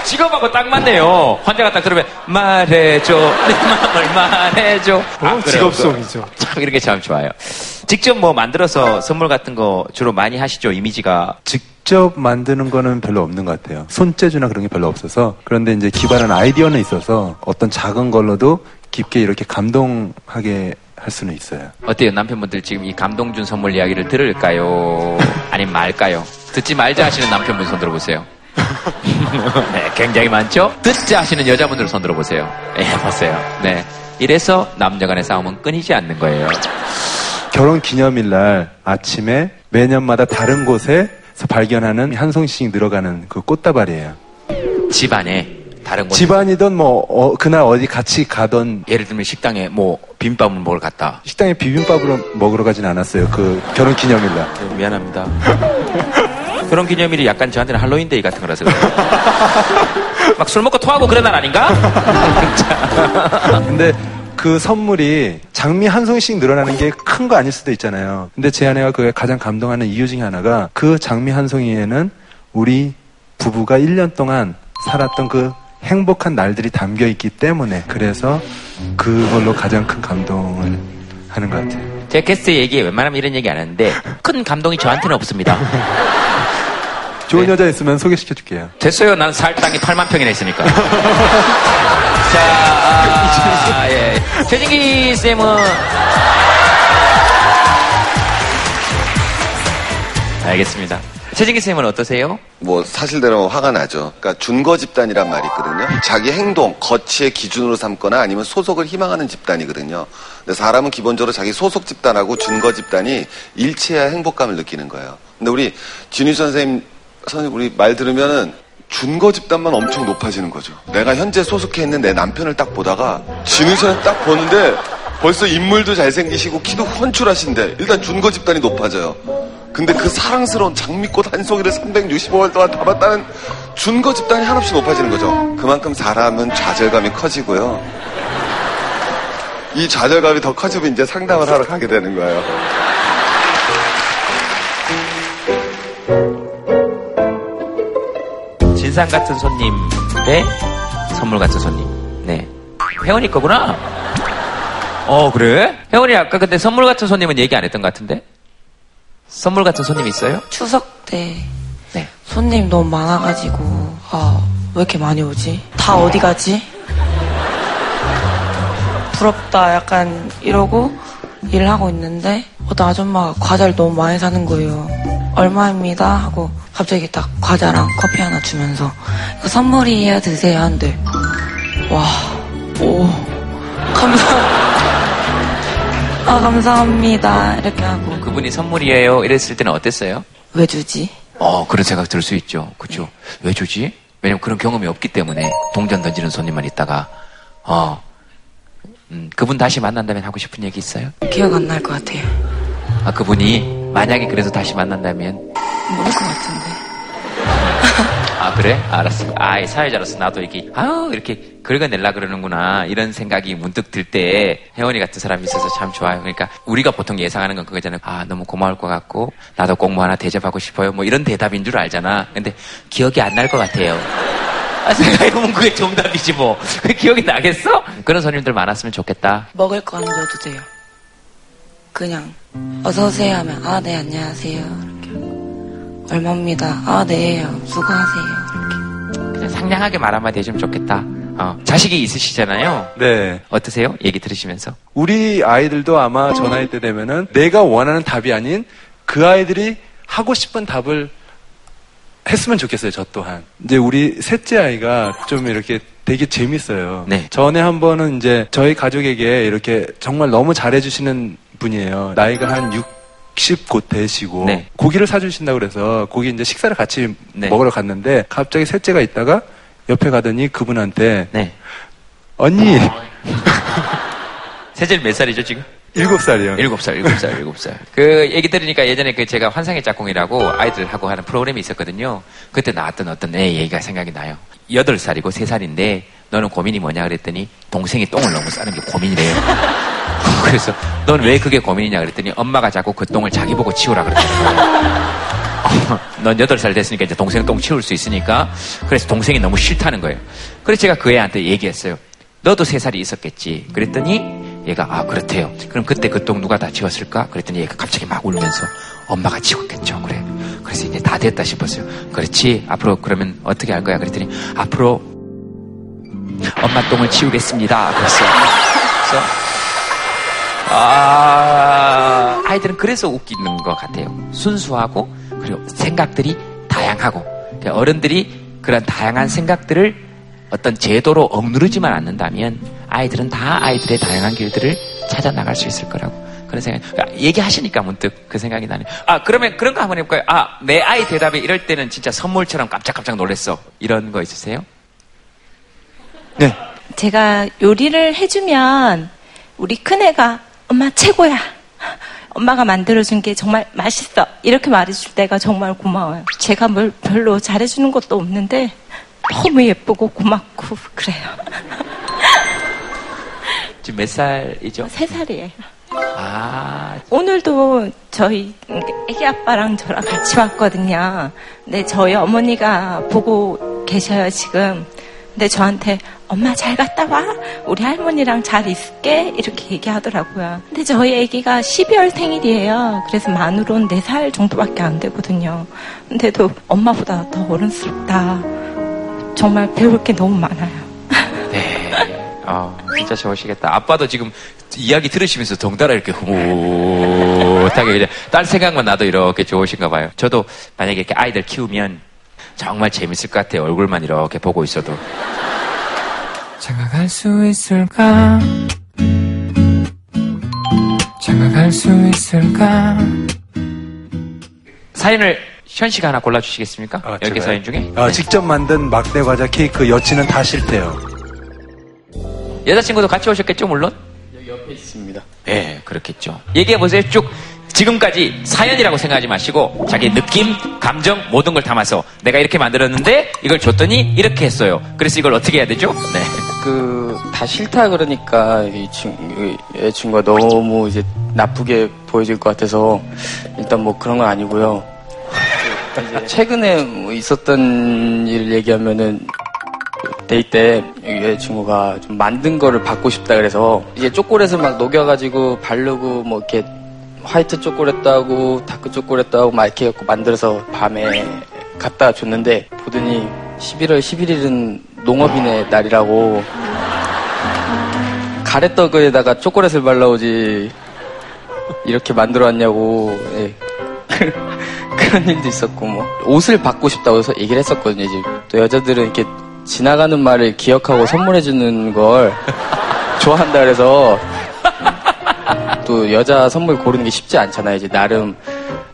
직업하고 딱 맞네요 환자가 딱 들으면 말해줘 내 마음을 말해줘 아, 그래요? 직업송이죠. 참 이런 게참 좋아요 직접 뭐 만들어서 선물 같은 거 주로 많이 하시죠 이미지가 직접 만드는 거는 별로 없는 것 같아요. 손재주나 그런 게 별로 없어서. 그런데 이제 기발한 아이디어는 있어서 어떤 작은 걸로도 깊게 이렇게 감동하게 할 수는 있어요. 어때요? 남편분들 지금 이 감동 준 선물 이야기를 들을까요? 아니면 말까요? 듣지 말자 하시는 남편분 손 들어보세요. [LAUGHS] 네, 굉장히 많죠? 듣자 하시는 여자분들 손 들어보세요. 예, 보세요. 네. 이래서 남녀 간의 싸움은 끊이지 않는 거예요. 결혼 기념일 날 아침에 매년마다 다른 곳에서 발견하는 한 송씩 늘어가는 그 꽃다발이에요. 집안에 다른 곳 집안이든 뭐 어, 그날 어디 같이 가던 예를 들면 식당에 뭐 비빔밥을 먹으러 갔다. 식당에 비빔밥을 먹으러 가진 않았어요. 그 결혼 기념일 날. 네, 미안합니다. 결혼 기념일이 약간 저한테는 할로윈데이 같은 거라서. [LAUGHS] 막 술 먹고 토하고 그런 날 아닌가? [LAUGHS] 근데 그 선물이 장미 한 송이씩 늘어나는 게 큰 거 아닐 수도 있잖아요. 근데 제 아내가 그게 가장 감동하는 이유 중에 하나가 그 장미 한 송이에는 우리 부부가 1년 동안 살았던 그 행복한 날들이 담겨 있기 때문에 그래서 그걸로 가장 큰 감동을 하는 것 같아요. 제 게스트 얘기에 웬만하면 이런 얘기 안 하는데 큰 감동이 저한테는 없습니다. 좋은 여자 있으면 소개시켜 줄게요. 됐어요. 난 살 땅이 8만 평이나 있으니까. [LAUGHS] 자, 아, 예. 최진기 쌤은 알겠습니다. 최진기 쌤은 어떠세요? 뭐 사실대로 화가 나죠. 그러니까 준거 집단이란 말이 있거든요. 자기 행동, 거치의 기준으로 삼거나 아니면 소속을 희망하는 집단이거든요. 근데 사람은 기본적으로 자기 소속 집단하고 준거 집단이 일치해야 행복감을 느끼는 거예요. 근데 우리 진희 선생님, 선생님 우리 말 들으면은 준거 집단만 엄청 높아지는 거죠. 내가 현재 소속해 있는 내 남편을 딱 보다가 선생님 딱 보는데 벌써 인물도 잘생기시고 키도 훤출하신데 일단 준거 집단이 높아져요. 근데 그 사랑스러운 장미꽃 한 송이를 365일 동안 담았다는 준거 집단이 한없이 높아지는 거죠. 그만큼 사람은 좌절감이 커지고요. 이 좌절감이 더 커지면 이제 상담을 하러 가게 되는 거예요. 인상 같은 손님 대 선물 같은 손님. 네. 혜원이 거구나? 어, 그래? 혜원이 아까 근데 선물 같은 손님은 얘기 안 했던 것 같은데? 선물 같은 손님 있어요? 추석 때 네. 손님 너무 많아가지고 아 왜 이렇게 많이 오지? 다 어디 가지? 부럽다 약간 이러고 일을 하고 있는데 어떤 아줌마가 과자를 너무 많이 사는 거예요. 얼마입니다 하고 갑자기 딱 과자랑 커피 하나 주면서 이거 선물이에요 드세요 한대. 와, 오, 감사. 아 감사합니다 이렇게 하고 그분이 선물이에요. 이랬을 때는 어땠어요? 왜 주지? 어, 그런 생각 들 수 있죠. 그죠? 왜 주지? 왜냐면 그런 경험이 없기 때문에 동전 던지는 손님만 있다가, 어, 음, 그분 다시 만난다면 하고 싶은 얘기 있어요? 기억 안 날 것 같아요. 아, 그분이 만약에 그래서 다시 만난다면, 모를 것 같은데. [LAUGHS] 아, 그래? 알았어. 아, 사회자로서 나도 이렇게, 아우, 이렇게 긁어낼라 그러는구나. 이런 생각이 문득 들 때, 혜원이 같은 사람이 있어서 참 좋아요. 그러니까, 우리가 보통 예상하는 건 그거잖아요. 아, 너무 고마울 것 같고, 나도 꼭 뭐 하나 대접하고 싶어요. 뭐 이런 대답인 줄 알잖아. 근데, 기억이 안 날 것 같아요. 아, 생각해보면 그게 정답이지 뭐. 그 기억이 나겠어? 그런 손님들 많았으면 좋겠다. 먹을 거 안 줘도 돼요. 그냥 어서 오세요 하면 아 네 안녕하세요 이렇게 얼마입니다. 아 네 수고하세요. 그냥 상냥하게 말 한마디 해주면 좋겠다. 어, 자식이 있으시잖아요. 네. 어떠세요? 얘기 들으시면서. 우리 아이들도 아마 저 나이 때 되면은 내가 원하는 답이 아닌 그 아이들이 하고 싶은 답을 했으면 좋겠어요, 저 또한. 이제 우리 셋째 아이가 좀 이렇게 되게 재밌어요. 네. 전에 한 번은 이제 저희 가족에게 이렇게 정말 너무 잘해주시는 분이에요. 나이가 한 60곧 되시고 네. 고기를 사주신다고 그래서 고기 이제 식사를 같이 네. 먹으러 갔는데 갑자기 셋째가 있다가 옆에 가더니 그분한테 네. 언니 [LAUGHS] 셋째는 몇 살이죠, 지금? 일곱 살이요. 일곱 살, 일곱 살, 일곱 살. 그 얘기 들으니까 예전에 그 제가 환상의 짝꿍이라고 아이들하고 하는 프로그램이 있었거든요. 그때 나왔던 어떤 애 얘기가 생각이 나요. 여덟 살이고 세 살인데 너는 고민이 뭐냐 그랬더니 동생이 똥을 너무 싸는 게 고민이래요. [LAUGHS] 그래서 넌 왜 그게 고민이냐 그랬더니 엄마가 자꾸 그 똥을 자기 보고 치우라 그랬더니 [LAUGHS] 넌 여덟 살 됐으니까 이제 동생 똥 치울 수 있으니까 그래서 동생이 너무 싫다는 거예요. 그래서 제가 그 애한테 얘기했어요. 너도 세 살이 있었겠지. 그랬더니 얘가 아 그렇대요. 그럼 그때 그 똥 누가 다 치웠을까? 그랬더니 얘가 갑자기 막 울면서 엄마가 치웠겠죠. 그래. 그래서 이제 다 됐다 싶었어요. 그렇지. 앞으로 그러면 어떻게 할 거야? 그랬더니 앞으로 엄마 똥을 치우겠습니다. 그래서 아, 아이들은 그래서 웃기는 것 같아요. 순수하고 그리고 생각들이 다양하고 그러니까 어른들이 그런 다양한 생각들을 어떤 제도로 억누르지만 않는다면 아이들은 다 아이들의 다양한 길들을 찾아 나갈 수 있을 거라고 그런 생각. 그러니까 얘기하시니까 문득 그 생각이 나네. 아 그러면 그런 거 한번 해볼까요? 아내 아이 대답이 이럴 때는 진짜 선물처럼 깜짝깜짝 놀랐어. 이런 거 있으세요? 제가 요리를 해주면 우리 큰애가 엄마 최고야. 엄마가 만들어준 게 정말 맛있어. 이렇게 말해줄 때가 정말 고마워요. 제가 뭘 별로 잘해주는 것도 없는데 너무 예쁘고 고맙고 그래요. [LAUGHS] 지금 몇 살이죠? 세 살이에요. 아 오늘도 저희 애기 아빠랑 저랑 같이 왔거든요. 근데 저희 어머니가 보고 계셔요, 지금. 근데 저한테 엄마 잘 갔다 와. 우리 할머니랑 잘 있을게. 이렇게 얘기하더라고요. 근데 저희 아기가 12월 생일이에요. 그래서 만으로는 4살 정도밖에 안 되거든요. 근데도 엄마보다 더 어른스럽다. 정말 배울 게 너무 많아요. [LAUGHS] 아, 진짜 좋으시겠다. 아빠도 지금 이야기 들으시면서 덩달아 이렇게 흐뭇하게 그냥 딸 생각만 나도 이렇게 좋으신가 봐요. 저도 만약에 이렇게 아이들 키우면 정말 재밌을 것 같아요. 얼굴만 이렇게 보고 있어도. 장가갈 수 있을까? 장가갈 수 있을까? 사연을 현 씨가 하나 골라주시겠습니까? 아, 열개 제가요? 사연 중에. 아, 네. 직접 만든 막대 과자 케이크 여친은 다 싫대요. 여자친구도 같이 오셨겠죠, 물론? 여기 옆에 있습니다. 예, 그렇겠죠. 얘기해보세요. 쭉. 지금까지 사연이라고 생각하지 마시고 자기 느낌, 감정 모든 걸 담아서 내가 이렇게 만들었는데 이걸 줬더니 이렇게 했어요. 그래서 이걸 어떻게 해야 되죠? 네. 그 다 싫다 그러니까 이 친, 이 여자친구가 너무 이제 나쁘게 보여질 것 같아서 일단 뭐 그런 건 아니고요. 이제 최근에 뭐 있었던 일 얘기하면은 그 데이 때 여자친구가 좀 만든 거를 받고 싶다 그래서 이제 초콜릿을 막 녹여가지고 바르고 뭐 이렇게 화이트 초콜릿도 하고 다크 초콜릿도 하고 막 이렇게 해갖고 만들어서 밤에 갖다 줬는데 보더니 11월 11일은 농업인의 날이라고. 가래떡에다가 초콜릿을 발라오지 이렇게 만들어 왔냐고. 예. [LAUGHS] 그런 일도 있었고 뭐. 옷을 받고 싶다고 해서 얘기를 했었거든요 이제. 또 여자들은 이렇게 지나가는 말을 기억하고 선물해 주는 걸 [LAUGHS] 좋아한다 그래서 또 여자 선물 고르는 게 쉽지 않잖아요 이제. 나름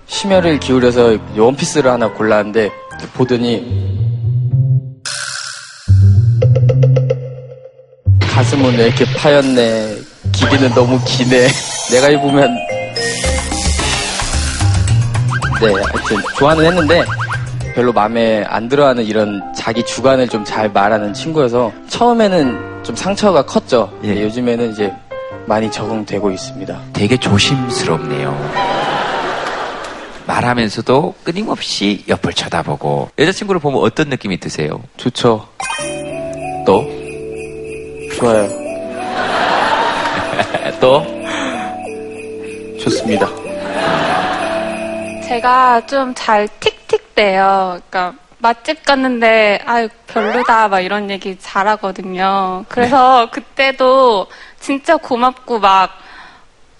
심혈을 기울여서 원피스를 하나 골랐는데 보더니 가슴은 왜 이렇게 파였네 길이는 너무 기네 [LAUGHS] 내가 입으면 네, 하여튼 좋아는 했는데 별로 마음에 안 들어하는 이런 자기 주관을 좀 잘 말하는 친구여서 처음에는 좀 상처가 컸죠. 예, 요즘에는 이제 많이 적응되고 있습니다. 되게 조심스럽네요. 말하면서도 끊임없이 옆을 쳐다보고 여자친구를 보면 어떤 느낌이 드세요? 좋죠. 또 좋아요. [LAUGHS] 또 좋습니다. 제가 좀 잘 틱틱대요. 그러니까 맛집 갔는데 아유 별로다 막 이런 얘기 잘하거든요. 그래서 그때도 진짜 고맙고 막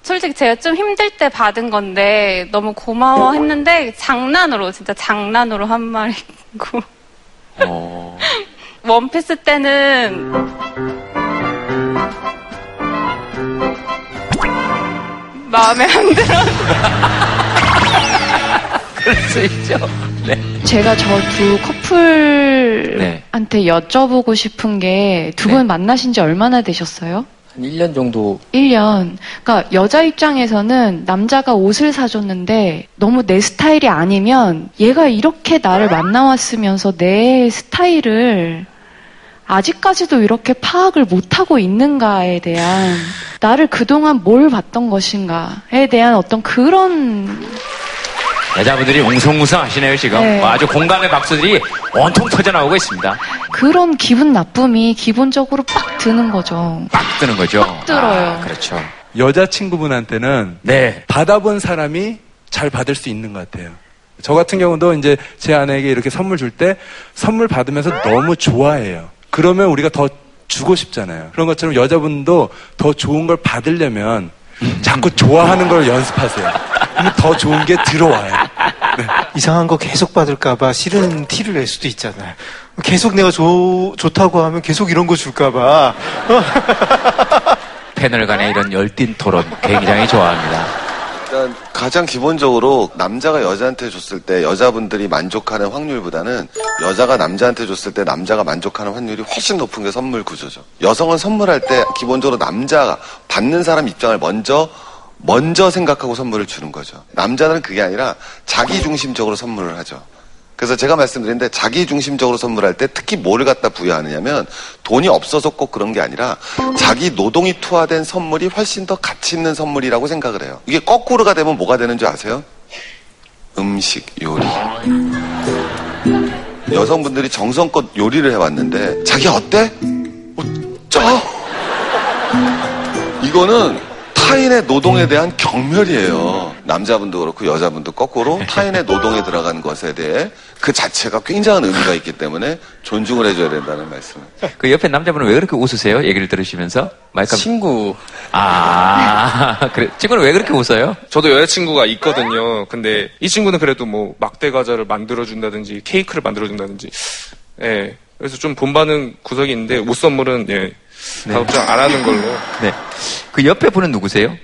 솔직히 제가 좀 힘들 때 받은 건데 너무 고마워 했는데 장난으로 진짜 장난으로 한 말이고 [LAUGHS] 원피스 때는 마음에 안 들어. [LAUGHS] 그럴 수 있죠. 네. 제가 저 두 커플한테 여쭤보고 싶은 게 두분 만나신 지 얼마나 되셨어요? 한 1년 정도 1년. 그러니까 여자 입장에서는 남자가 옷을 사줬는데 너무 내 스타일이 아니면 얘가 이렇게 나를 만나왔으면서 내 스타일을 아직까지도 이렇게 파악을 못하고 있는가에 대한 나를 그동안 뭘 봤던 것인가에 대한 어떤 그런 여자분들이 웅성웅성 하시네요, 지금. 네. 뭐 아주 공감의 박수들이 온통 터져나오고 있습니다. 그런 기분 나쁨이 기본적으로 빡 드는 거죠. 빡 뜨는 거죠. 들어요. 아, 그렇죠. 여자친구분한테는 네. 받아본 사람이 잘 받을 수 있는 것 같아요. 저 같은 경우도 이제 제 아내에게 이렇게 선물 줄 때 선물 받으면서 너무 좋아해요. 그러면 우리가 더 주고 싶잖아요. 그런 것처럼 여자분도 더 좋은 걸 받으려면 자꾸 좋아하는 걸 연습하세요. 그러면 더 좋은 게 들어와요. 이상한 거 계속 받을까봐 싫은 티를 낼 수도 있잖아요. 계속 내가 좋, 좋다고 하면 계속 이런 거 줄까봐. 패널 간의 이런 열띤 토론 굉장히 좋아합니다. 일단 가장 기본적으로 남자가 여자한테 줬을 때 여자분들이 만족하는 확률보다는 여자가 남자한테 줬을 때 남자가 만족하는 확률이 훨씬 높은 게 선물 구조죠. 여성은 선물할 때 기본적으로 남자가 받는 사람 입장을 먼저 먼저 생각하고 선물을 주는 거죠. 남자는 그게 아니라 자기 중심적으로 선물을 하죠. 그래서 제가 말씀드렸는데 자기 중심적으로 선물할 때 특히 뭐를 갖다 부여하느냐면 돈이 없어서 꼭 그런 게 아니라 자기 노동이 투하된 선물이 훨씬 더 가치 있는 선물이라고 생각을 해요. 이게 거꾸로가 되면 뭐가 되는 줄 아세요? 음식, 요리. 여성분들이 정성껏 요리를 해왔는데 자기 어때? 어쩌? 이거는 타인의 노동에 대한 경멸이에요. 남자분도 그렇고 여자분도 거꾸로 [LAUGHS] 타인의 노동에 들어간 것에 대해 그 자체가 굉장한 의미가 있기 때문에 존중을 해줘야 된다는 말씀을. 그 옆에 남자분은 왜 그렇게 웃으세요? 얘기를 들으시면서? 마이크 친구. 아, [LAUGHS] 그래. 친구는 왜 그렇게 웃어요? 저도 여자친구가 있거든요. 근데 이 친구는 그래도 뭐 막대 과자를 만들어준다든지 케이크를 만들어준다든지. 예. 그래서 좀 본받는 구석이 있는데 옷 선물은 예. 답장 안 하는 걸로. [LAUGHS] 네. 그 옆에 분은 누구세요?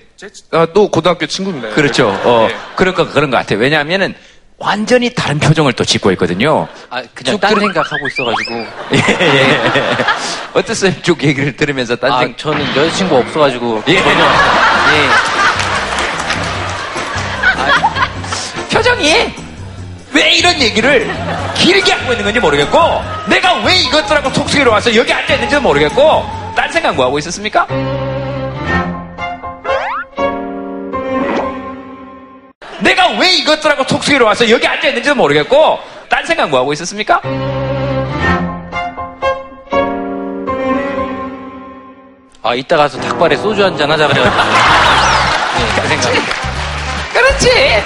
아, 또 고등학교 친구입니다. 그렇죠. 어, 예. 그런 것 같아요. 왜냐하면은 완전히 다른 표정을 또 짓고 있거든요. 아, 그냥 딴 생각하고 있어가지고. [LAUGHS] 예, 예. [LAUGHS] 어땠어요? 쭉 얘기를 들으면서 딴 아, 생 저는 여자친구 없어가지고. 예. 전혀. 예. 표정이 왜 이런 얘기를 길게 하고 있는 건지 모르겠고 내가 왜 이것들하고 톡톡이로 와서 여기 앉아있는지도 모르겠고 딴 생각 뭐 하고 있었습니까? 내가 왜 이것들하고 톡수기로 와서 여기 앉아있는지도 모르겠고, 딴 생각 뭐 하고 있었습니까? 아, 이따 가서 닭발에 소주 한 잔 하자 그래가지고. [LAUGHS] 그 생각. 그렇지.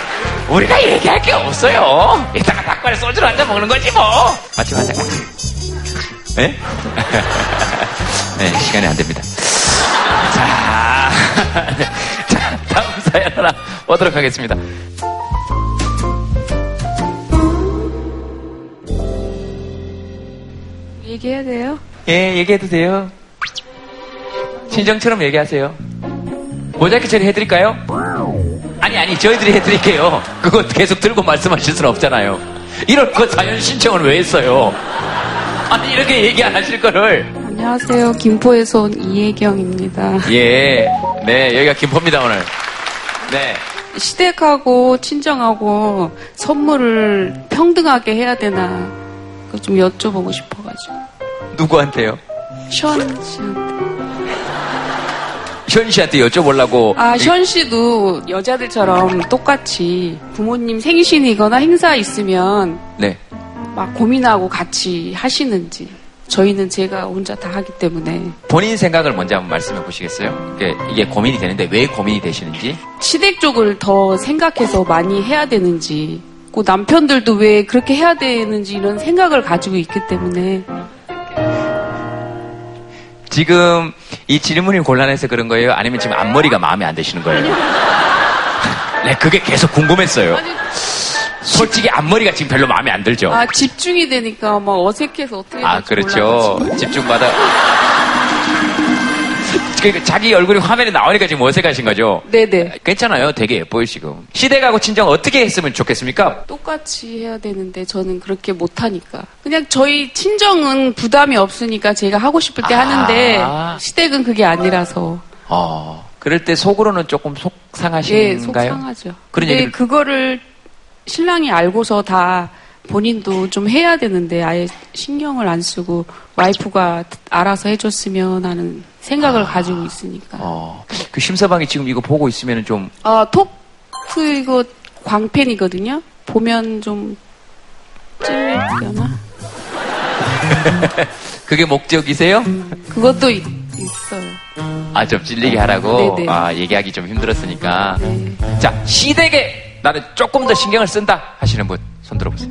우리가 얘기할 게 없어요. 이따가 닭발에 소주를 한 잔 먹는 거지 뭐. 맞지 맞아. 네? 네, 시간이 안 됩니다. 자, [LAUGHS] 자, 다음 사연 하나 보도록 하겠습니다. 얘기해야 돼요? 예, 얘기해도 돼요. 친정처럼 얘기하세요. 모자이크 처리 해드릴까요? 아니, 아니, 저희들이 해드릴게요. 그거 계속 들고 말씀하실 수는 없잖아요. 이런 거 사연 신청을 왜 했어요? 아니, 이렇게 얘기 안 하실 거를. 안녕하세요. 김포에서 온 이혜경입니다. 예, 네, 여기가 김포입니다, 오늘. 네. 시댁하고 친정하고 선물을 평등하게 해야 되나 그거 좀 여쭤보고 싶어가지고. 누구한테요? 션 씨한테. 현 씨한테 여쭤보려고. 아, 션 씨도 여자들처럼 똑같이 부모님 생신이거나 행사 있으면 네. 막 고민하고 같이 하시는지. 저희는 제가 혼자 다 하기 때문에 본인 생각을 먼저 한번 말씀해 보시겠어요? 이게, 고민이 되는데 왜 고민이 되시는지? 시댁 쪽을 더 생각해서 많이 해야 되는지, 그 남편들도 왜 그렇게 해야 되는지 이런 생각을 가지고 있기 때문에 지금 이 질문이 곤란해서 그런 거예요? 아니면 지금 앞머리가 마음에 안 드시는 거예요? [LAUGHS] 네, 그게 계속 궁금했어요. 솔직히 앞머리가 지금 별로 마음에 안 들죠? 아 집중이 되니까 막 어색해서 어떻게 아, 그렇죠. 집중받아. [LAUGHS] 그러니까 자기 얼굴이 화면에 나오니까 지금 어색하신 거죠? 네네. 괜찮아요. 되게 예뻐요, 지금. 시댁하고 친정 어떻게 했으면 좋겠습니까? 똑같이 해야 되는데 저는 그렇게 못하니까 그냥 저희 친정은 부담이 없으니까 제가 하고 싶을 때 아. 하는데 시댁은 그게 아니라서 어, 그럴 때 속으로는 조금 예 속상하신가요? 속상하죠. 그런 얘기를 그거를 신랑이 알고서 다 본인도 좀 해야 되는데 아예 신경을 안 쓰고 와이프가 알아서 해줬으면 하는 생각을 가지고 있으니까. 어, 그 심서방이 지금 이거 보고 있으면 좀 아, 톡트 이거 광팬이거든요. 보면 좀 찔리려나? [LAUGHS] 그게 목적이세요? 그것도 있, 있어요. 아, 좀 찔리게 하라고? 네네. 아, 얘기하기 좀 힘들었으니까. 자, 시댁에 나는 조금 더 신경을 쓴다 하시는 분, 손 들어보세요.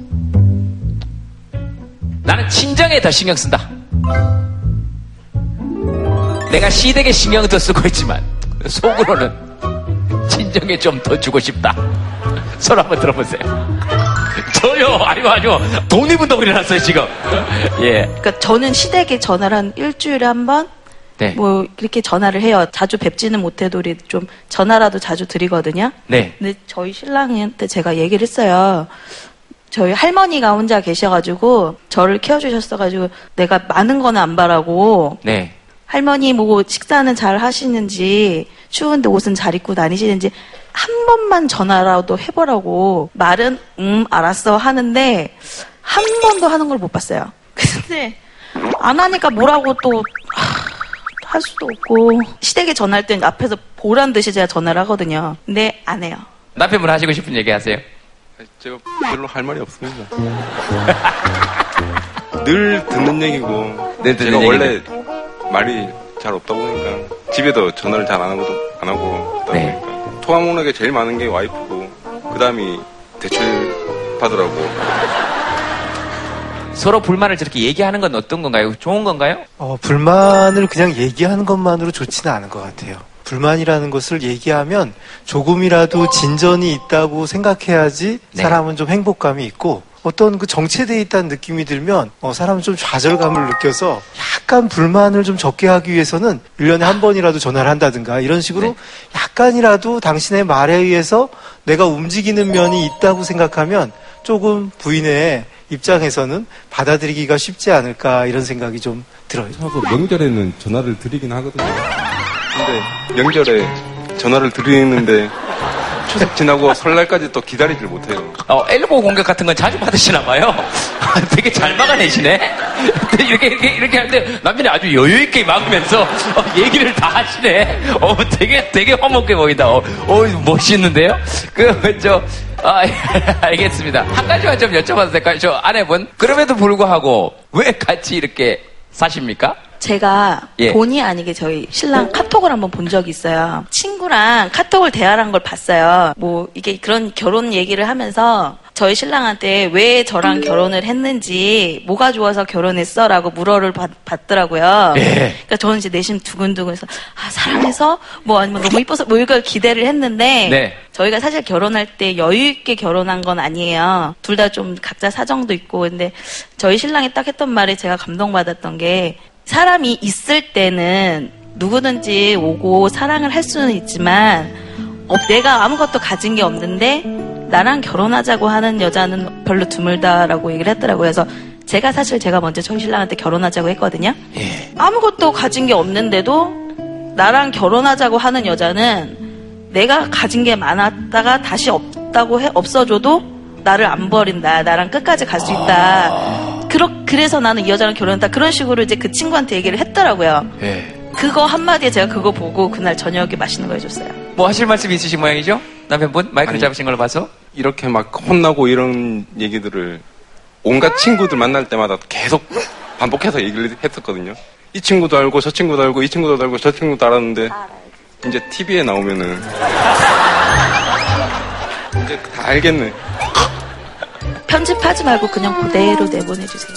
나는 친정에 더 신경 쓴다. 내가 시댁에 신경을 더 쓰고 있지만, 속으로는 친정에 좀 더 주고 싶다. 손 한번 들어보세요. 저요! 아니요, 아니요. 독립운동을 일어났어요, 지금. 예. 그러니까 저는 시댁에 전화를 한 일주일에 한 번, 네. 뭐 이렇게 전화를 해요. 자주 뵙지는 못해도 우리 좀 전화라도 자주 드리거든요. 네. 근데 저희 신랑한테 제가 얘기를 했어요. 저희 할머니가 혼자 계셔가지고 저를 키워주셨어가지고 내가 많은 거는 안 바라고 네. 할머니 뭐 식사는 잘 하시는지 추운데 옷은 잘 입고 다니시는지 한 번만 전화라도 해보라고 말은 음 알았어 하는데 한 번도 하는 걸 못 봤어요. 근데 안 하니까 뭐라고 또 할 수도 없고 시댁에 전화할 땐 앞에서 보란 듯이 제가 전화를 하거든요. 근데 안 해요. 남편분 하시고 싶은 얘기 하세요. 제가 별로 할 말이 없습니다. 늘 듣는 얘기고 네, 듣는 제가 원래. 말이 잘 없다 보니까 집에도 전화를 잘 안 하고 안 하고 네. 보니까 통화 목록에 제일 많은 게 와이프고 그 다음이 대출 받으라고 서로 불만을 저렇게 얘기하는 건 어떤 건가요? 좋은 건가요? 어, 불만을 그냥 얘기하는 것만으로 좋지는 않은 것 같아요. 불만이라는 것을 얘기하면 조금이라도 진전이 있다고 생각해야지 네. 사람은 좀 행복감이 있고 어떤 그 정체되어 있다는 느낌이 들면 어, 사람은 좀 좌절감을 느껴서 약간 불만을 좀 적게 하기 위해서는 1년에 한 번이라도 전화를 한다든가 이런 식으로 네. 약간이라도 당신의 말에 의해서 내가 움직이는 면이 있다고 생각하면 조금 부인의 입장에서는 받아들이기가 쉽지 않을까 이런 생각이 좀 들어요. 하고 명절에는 전화를 드리긴 하거든요. 근데 명절에 전화를 드리는데 추석 지나고 설날까지 또 기다리질 못해요. 어, 엘보 공격 같은 건 자주 받으시나 봐요. [LAUGHS] 되게 잘 막아내시네. 이렇게, 이렇게, 이렇게 하는데 남편이 아주 여유있게 막으면서 어, 얘기를 다 하시네. 어, 되게, 되게 화목해 보인다. 어, 어 멋있는데요? 그, 저, 아, [LAUGHS] 알겠습니다. 한 가지만 좀 여쭤봐도 될까요? 저 아내분. 그럼에도 불구하고 왜 같이 이렇게 사십니까? 제가 예. 본의 아니게 저희 신랑 카톡을 한번 본 적이 있어요. 친구랑 카톡을 대화한 걸 봤어요. 뭐 이게 그런 결혼 얘기를 하면서 저희 신랑한테 왜 저랑 결혼을 했는지 뭐가 좋아서 결혼했어라고 물어를 받, 받더라고요. 예. 그러니까 저는 이제 내심 두근두근해서 아 사랑해서 뭐 아니면 너무 이뻐서 뭐 이걸 기대를 했는데 네. 저희가 사실 결혼할 때 여유 있게 결혼한 건 아니에요. 둘 다 좀 각자 사정도 있고 근데 저희 신랑이 딱 했던 말에 제가 감동받았던 게 사람이 있을 때는 누구든지 오고 사랑을 할 수는 있지만 어, 내가 아무것도 가진 게 없는데 나랑 결혼하자고 하는 여자는 별로 드물다라고 얘기를 했더라고요. 그래서 제가 사실 제가 먼저 저희 신랑한테 결혼하자고 했거든요. 아무것도 가진 게 없는데도 나랑 결혼하자고 하는 여자는 내가 가진 게 많았다가 다시 없다고 해, 없어져도 나를 안 버린다. 나랑 끝까지 갈 수 있다. 그러, 그래서 나는 이 여자랑 결혼했다. 그런 식으로 이제 그 친구한테 얘기를 했더라고요. 예. 그거 한마디에 제가 그거 보고 그날 저녁에 맛있는 거 해줬어요. 뭐 하실 말씀 있으신 모양이죠? 남편분? 마이크를 아니. 잡으신 걸로 봐서? 이렇게 막 혼나고 이런 얘기들을 온갖 친구들 만날 때마다 계속 반복해서 얘기를 했었거든요. 이 친구도 알고 저 친구도 알고 이 친구도 알고 저 친구도 알았는데 이제 TV에 나오면은 [LAUGHS] 이제 다 알겠네. 편집하지 말고 그냥 그대로 내보내주세요.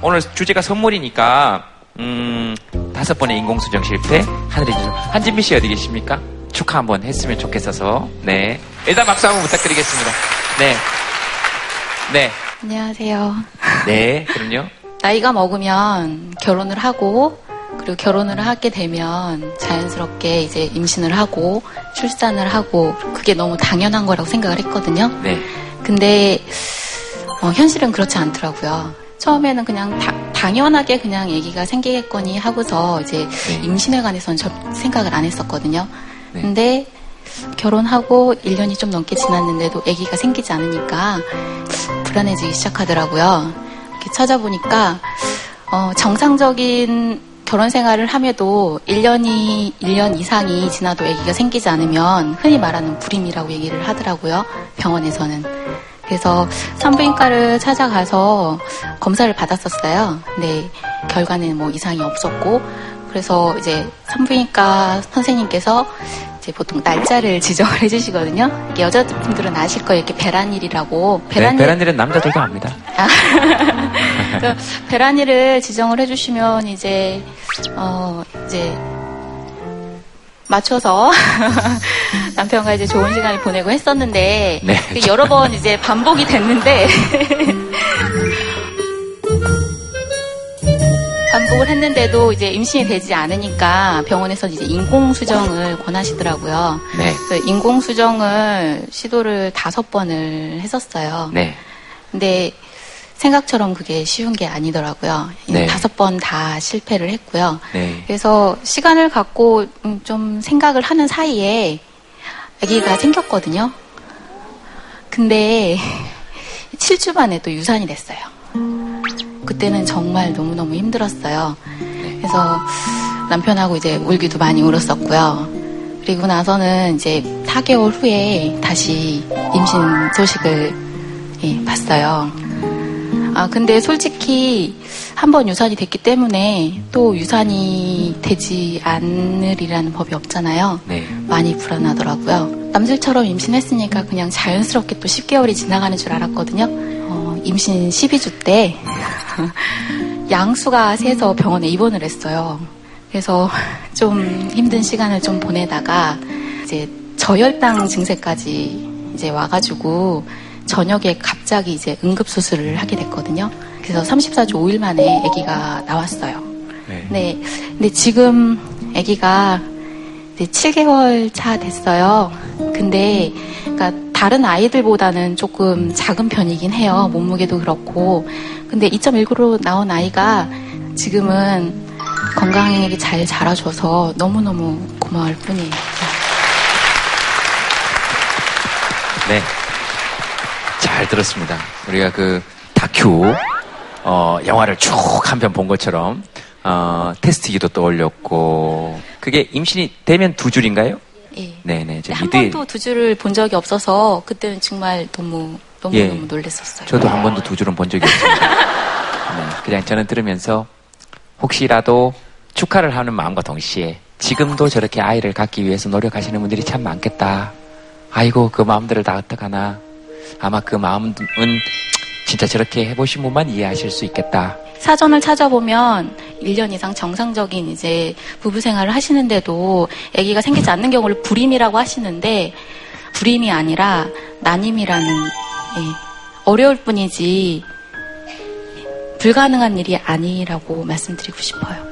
오늘 주제가 선물이니까 음, 다섯 번의 인공수정 실패 하늘의 주정 한진미 씨 어디 계십니까? 축하 한번 했으면 좋겠어서 네 일단 박수 한번 부탁드리겠습니다. 네, 네, 안녕하세요. 네, 그럼요. 나이가 먹으면 결혼을 하고 그리고 결혼을 하게 되면 자연스럽게 이제 임신을 하고 출산을 하고 그게 너무 당연한 거라고 생각을 했거든요. 네. 근데 어, 현실은 그렇지 않더라고요. 처음에는 그냥 다- 당연하게 그냥 아기가 생기겠거니 하고서 이제 임신에 관해서는 저 생각을 안 했었거든요. 근데 결혼하고 1년이 좀 넘게 지났는데도 아기가 생기지 않으니까 불안해지기 시작하더라고요. 이렇게 찾아보니까 어, 정상적인 결혼 생활을 함에도 1년이 1년 이상이 지나도 아기가 생기지 않으면 흔히 말하는 불임이라고 얘기를 하더라고요. 병원에서는. 그래서 산부인과를 찾아가서 검사를 받았었어요. 근데 결과는 뭐 이상이 없었고 그래서 이제 산부인과 선생님께서 이제 보통 날짜를 [LAUGHS] 지정을 해주시거든요. 여자분들은 아실 거예요. 이렇게 배란일이라고. 네, 베란일은 남자들도 압니다. [LAUGHS] 그래서 베란이를 지정을 해주시면 이제 어 이제 맞춰서 [LAUGHS] 남편과 이제 좋은 시간을 보내고 했었는데 네. 그 여러 번 이제 반복이 됐는데 [LAUGHS] 반복을 했는데도 이제 임신이 되지 않으니까 병원에서 이제 인공 수정을 권하시더라고요. 네. 그래서 인공 수정을 시도를 다섯 번을 했었어요. 네. 근데 생각처럼 그게 쉬운 게 아니더라고요. 네. 다섯 번 다 실패를 했고요. 네. 그래서 시간을 갖고 음, 좀 생각을 하는 사이에 아기가 생겼거든요. 근데 [LAUGHS] 7주 만에 또 유산이 됐어요. 그때는 정말 너무너무 힘들었어요. 그래서 남편하고 이제 울기도 많이 울었었고요. 그리고 나서는 이제 4개월 후에 다시 임신 소식을 예, 봤어요. 아, 근데 솔직히 한 번 유산이 됐기 때문에 또 유산이 되지 않으리라는 법이 없잖아요. 네. 많이 불안하더라고요. 남들처럼 임신했으니까 그냥 자연스럽게 또 10개월이 지나가는 줄 알았거든요. 어, 임신 12주 때 [LAUGHS] 양수가 세서 병원에 입원을 했어요. 그래서 [LAUGHS] 좀 힘든 시간을 좀 보내다가 이제 저혈당 증세까지 이제 와가지고 저녁에 갑자기 이제 응급 수술을 하게 됐거든요. 그래서 34주 5일 만에 아기가 나왔어요. 네. 근데 지금 아기가 이제 7개월 차 됐어요. 근데 그러니까 다른 아이들보다는 조금 작은 편이긴 해요. 몸무게도 그렇고. 근데 2.19로 나온 아이가 지금은 건강하게 잘 자라줘서 너무너무 고마울 뿐이에요. 네. 잘 들었습니다. 우리가 그 다큐, 어, 영화를 쭉 한 편 본 것처럼, 어, 테스트기도 떠올렸고, 그게 임신이 되면 두 줄인가요? 예. 네네. 저한 미드에- 번도 두 줄을 본 적이 없어서 그때는 정말 너무 너무 예. 너무 놀랐었어요. 저도 한 번도 두 줄은 본 적이 없습니다. [LAUGHS] 네, 그냥 저는 들으면서 혹시라도 축하를 하는 마음과 동시에 지금도 저렇게 아이를 갖기 위해서 노력하시는 분들이 참 많겠다. 아이고, 그 마음들을 다 어떡하나. 아마 그 마음은 진짜 저렇게 해보신 분만 이해하실 수 있겠다. 사전을 찾아보면 1년 이상 정상적인 이제 부부 생활을 하시는데도 아기가 생기지 않는 경우를 불임이라고 하시는데 불임이 아니라 난임이라는 예, 어려울 뿐이지 불가능한 일이 아니라고 말씀드리고 싶어요.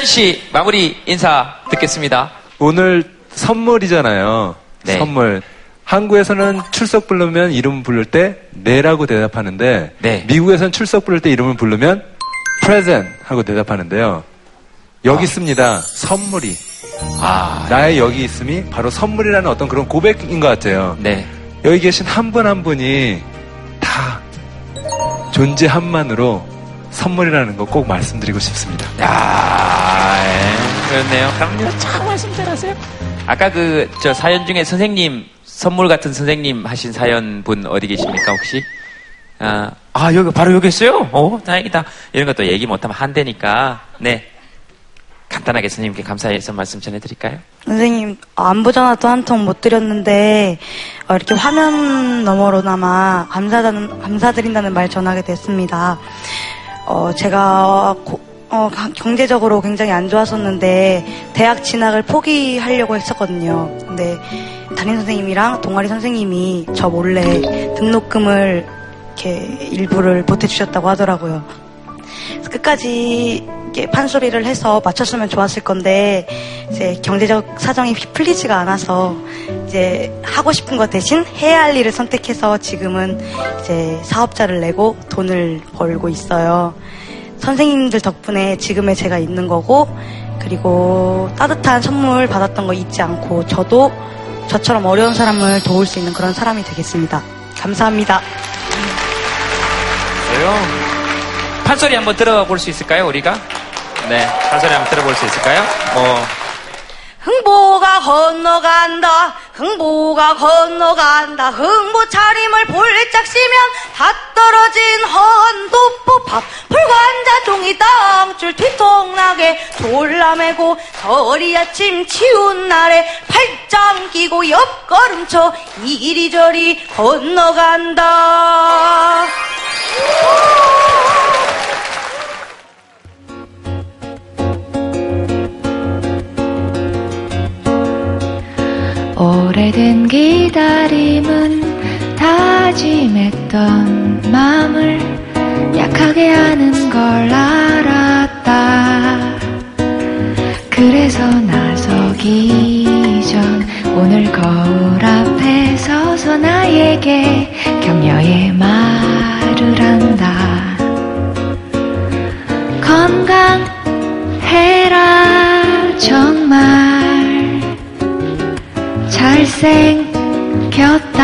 현 씨, 마무리 인사 듣겠습니다. 오늘 선물이잖아요. 네. 선물. 한국에서는 출석 부르면 이름 부를 때 네라고 대답하는데 네. 미국에서는 출석 부를 때 이름을 부르면 present 하고 대답하는데요. 여기 있습니다. 선물이. 아, 나의 여기 있음이 바로 선물이라는 어떤 그런 고백인 것 같아요. 네. 여기 계신 한 분한 분이 다 존재함만으로 선물이라는 거 꼭 말씀드리고 싶습니다. 야, 예, 그렇네요. 그럼요. 참 말씀 잘하세요. 아까 그, 저 사연 중에 선생님, 선물 같은 선생님 하신 사연 분 어디 계십니까, 혹시? 아, 아, 여기, 바로 여기 있어요? 어, 다행이다. 이런 것도 얘기 못하면 한대니까, 네. 간단하게 선생님께 감사해서 말씀 전해드릴까요? 선생님 어, 안부 전화도 한 통 못 드렸는데 어, 이렇게 화면 너머로나마 감사하다는, 감사드린다는 말 전하게 됐습니다. 어, 제가 고- 어, 가- 경제적으로 굉장히 안 좋았었는데 대학 진학을 포기하려고 했었거든요. 근데 담임 선생님이랑 동아리 선생님이 저 몰래 등록금을 이렇게 일부를 보태주셨다고 하더라고요. 끝까지 판소리를 해서 맞췄으면 좋았을 건데 이제 경제적 사정이 풀리지가 않아서 이제 하고 싶은 것 대신 해야 할 일을 선택해서 지금은 이제 사업자를 내고 돈을 벌고 있어요. 선생님들 덕분에 지금의 제가 있는 거고 그리고 따뜻한 선물 받았던 거 잊지 않고 저도 저처럼 어려운 사람을 도울 수 있는 그런 사람이 되겠습니다. 감사합니다. 그래요? 판소리 한번 들어볼 수 있을까요, 우리가? 네, 판소리 한번 들어볼 수 있을까요? 뭐, 흥보가 건너간다 흥보가 건너간다. 흥보 차림을 볼짝 쉬면 다 떨어진 헌도뽀밥. 불관자 종이 땅줄 뒤통나게 졸라매고 서리 아침 치운 날에 팔짱 끼고 옆걸음쳐 이리저리 건너간다 오래된 기다림은 다짐했던 마음을 약하게 하는 걸 알았다. 그래서 나서기 전 오늘 거울 앞에 서서 나에게 격려의 말을 한다. 건강해라 정말 잘 생겼다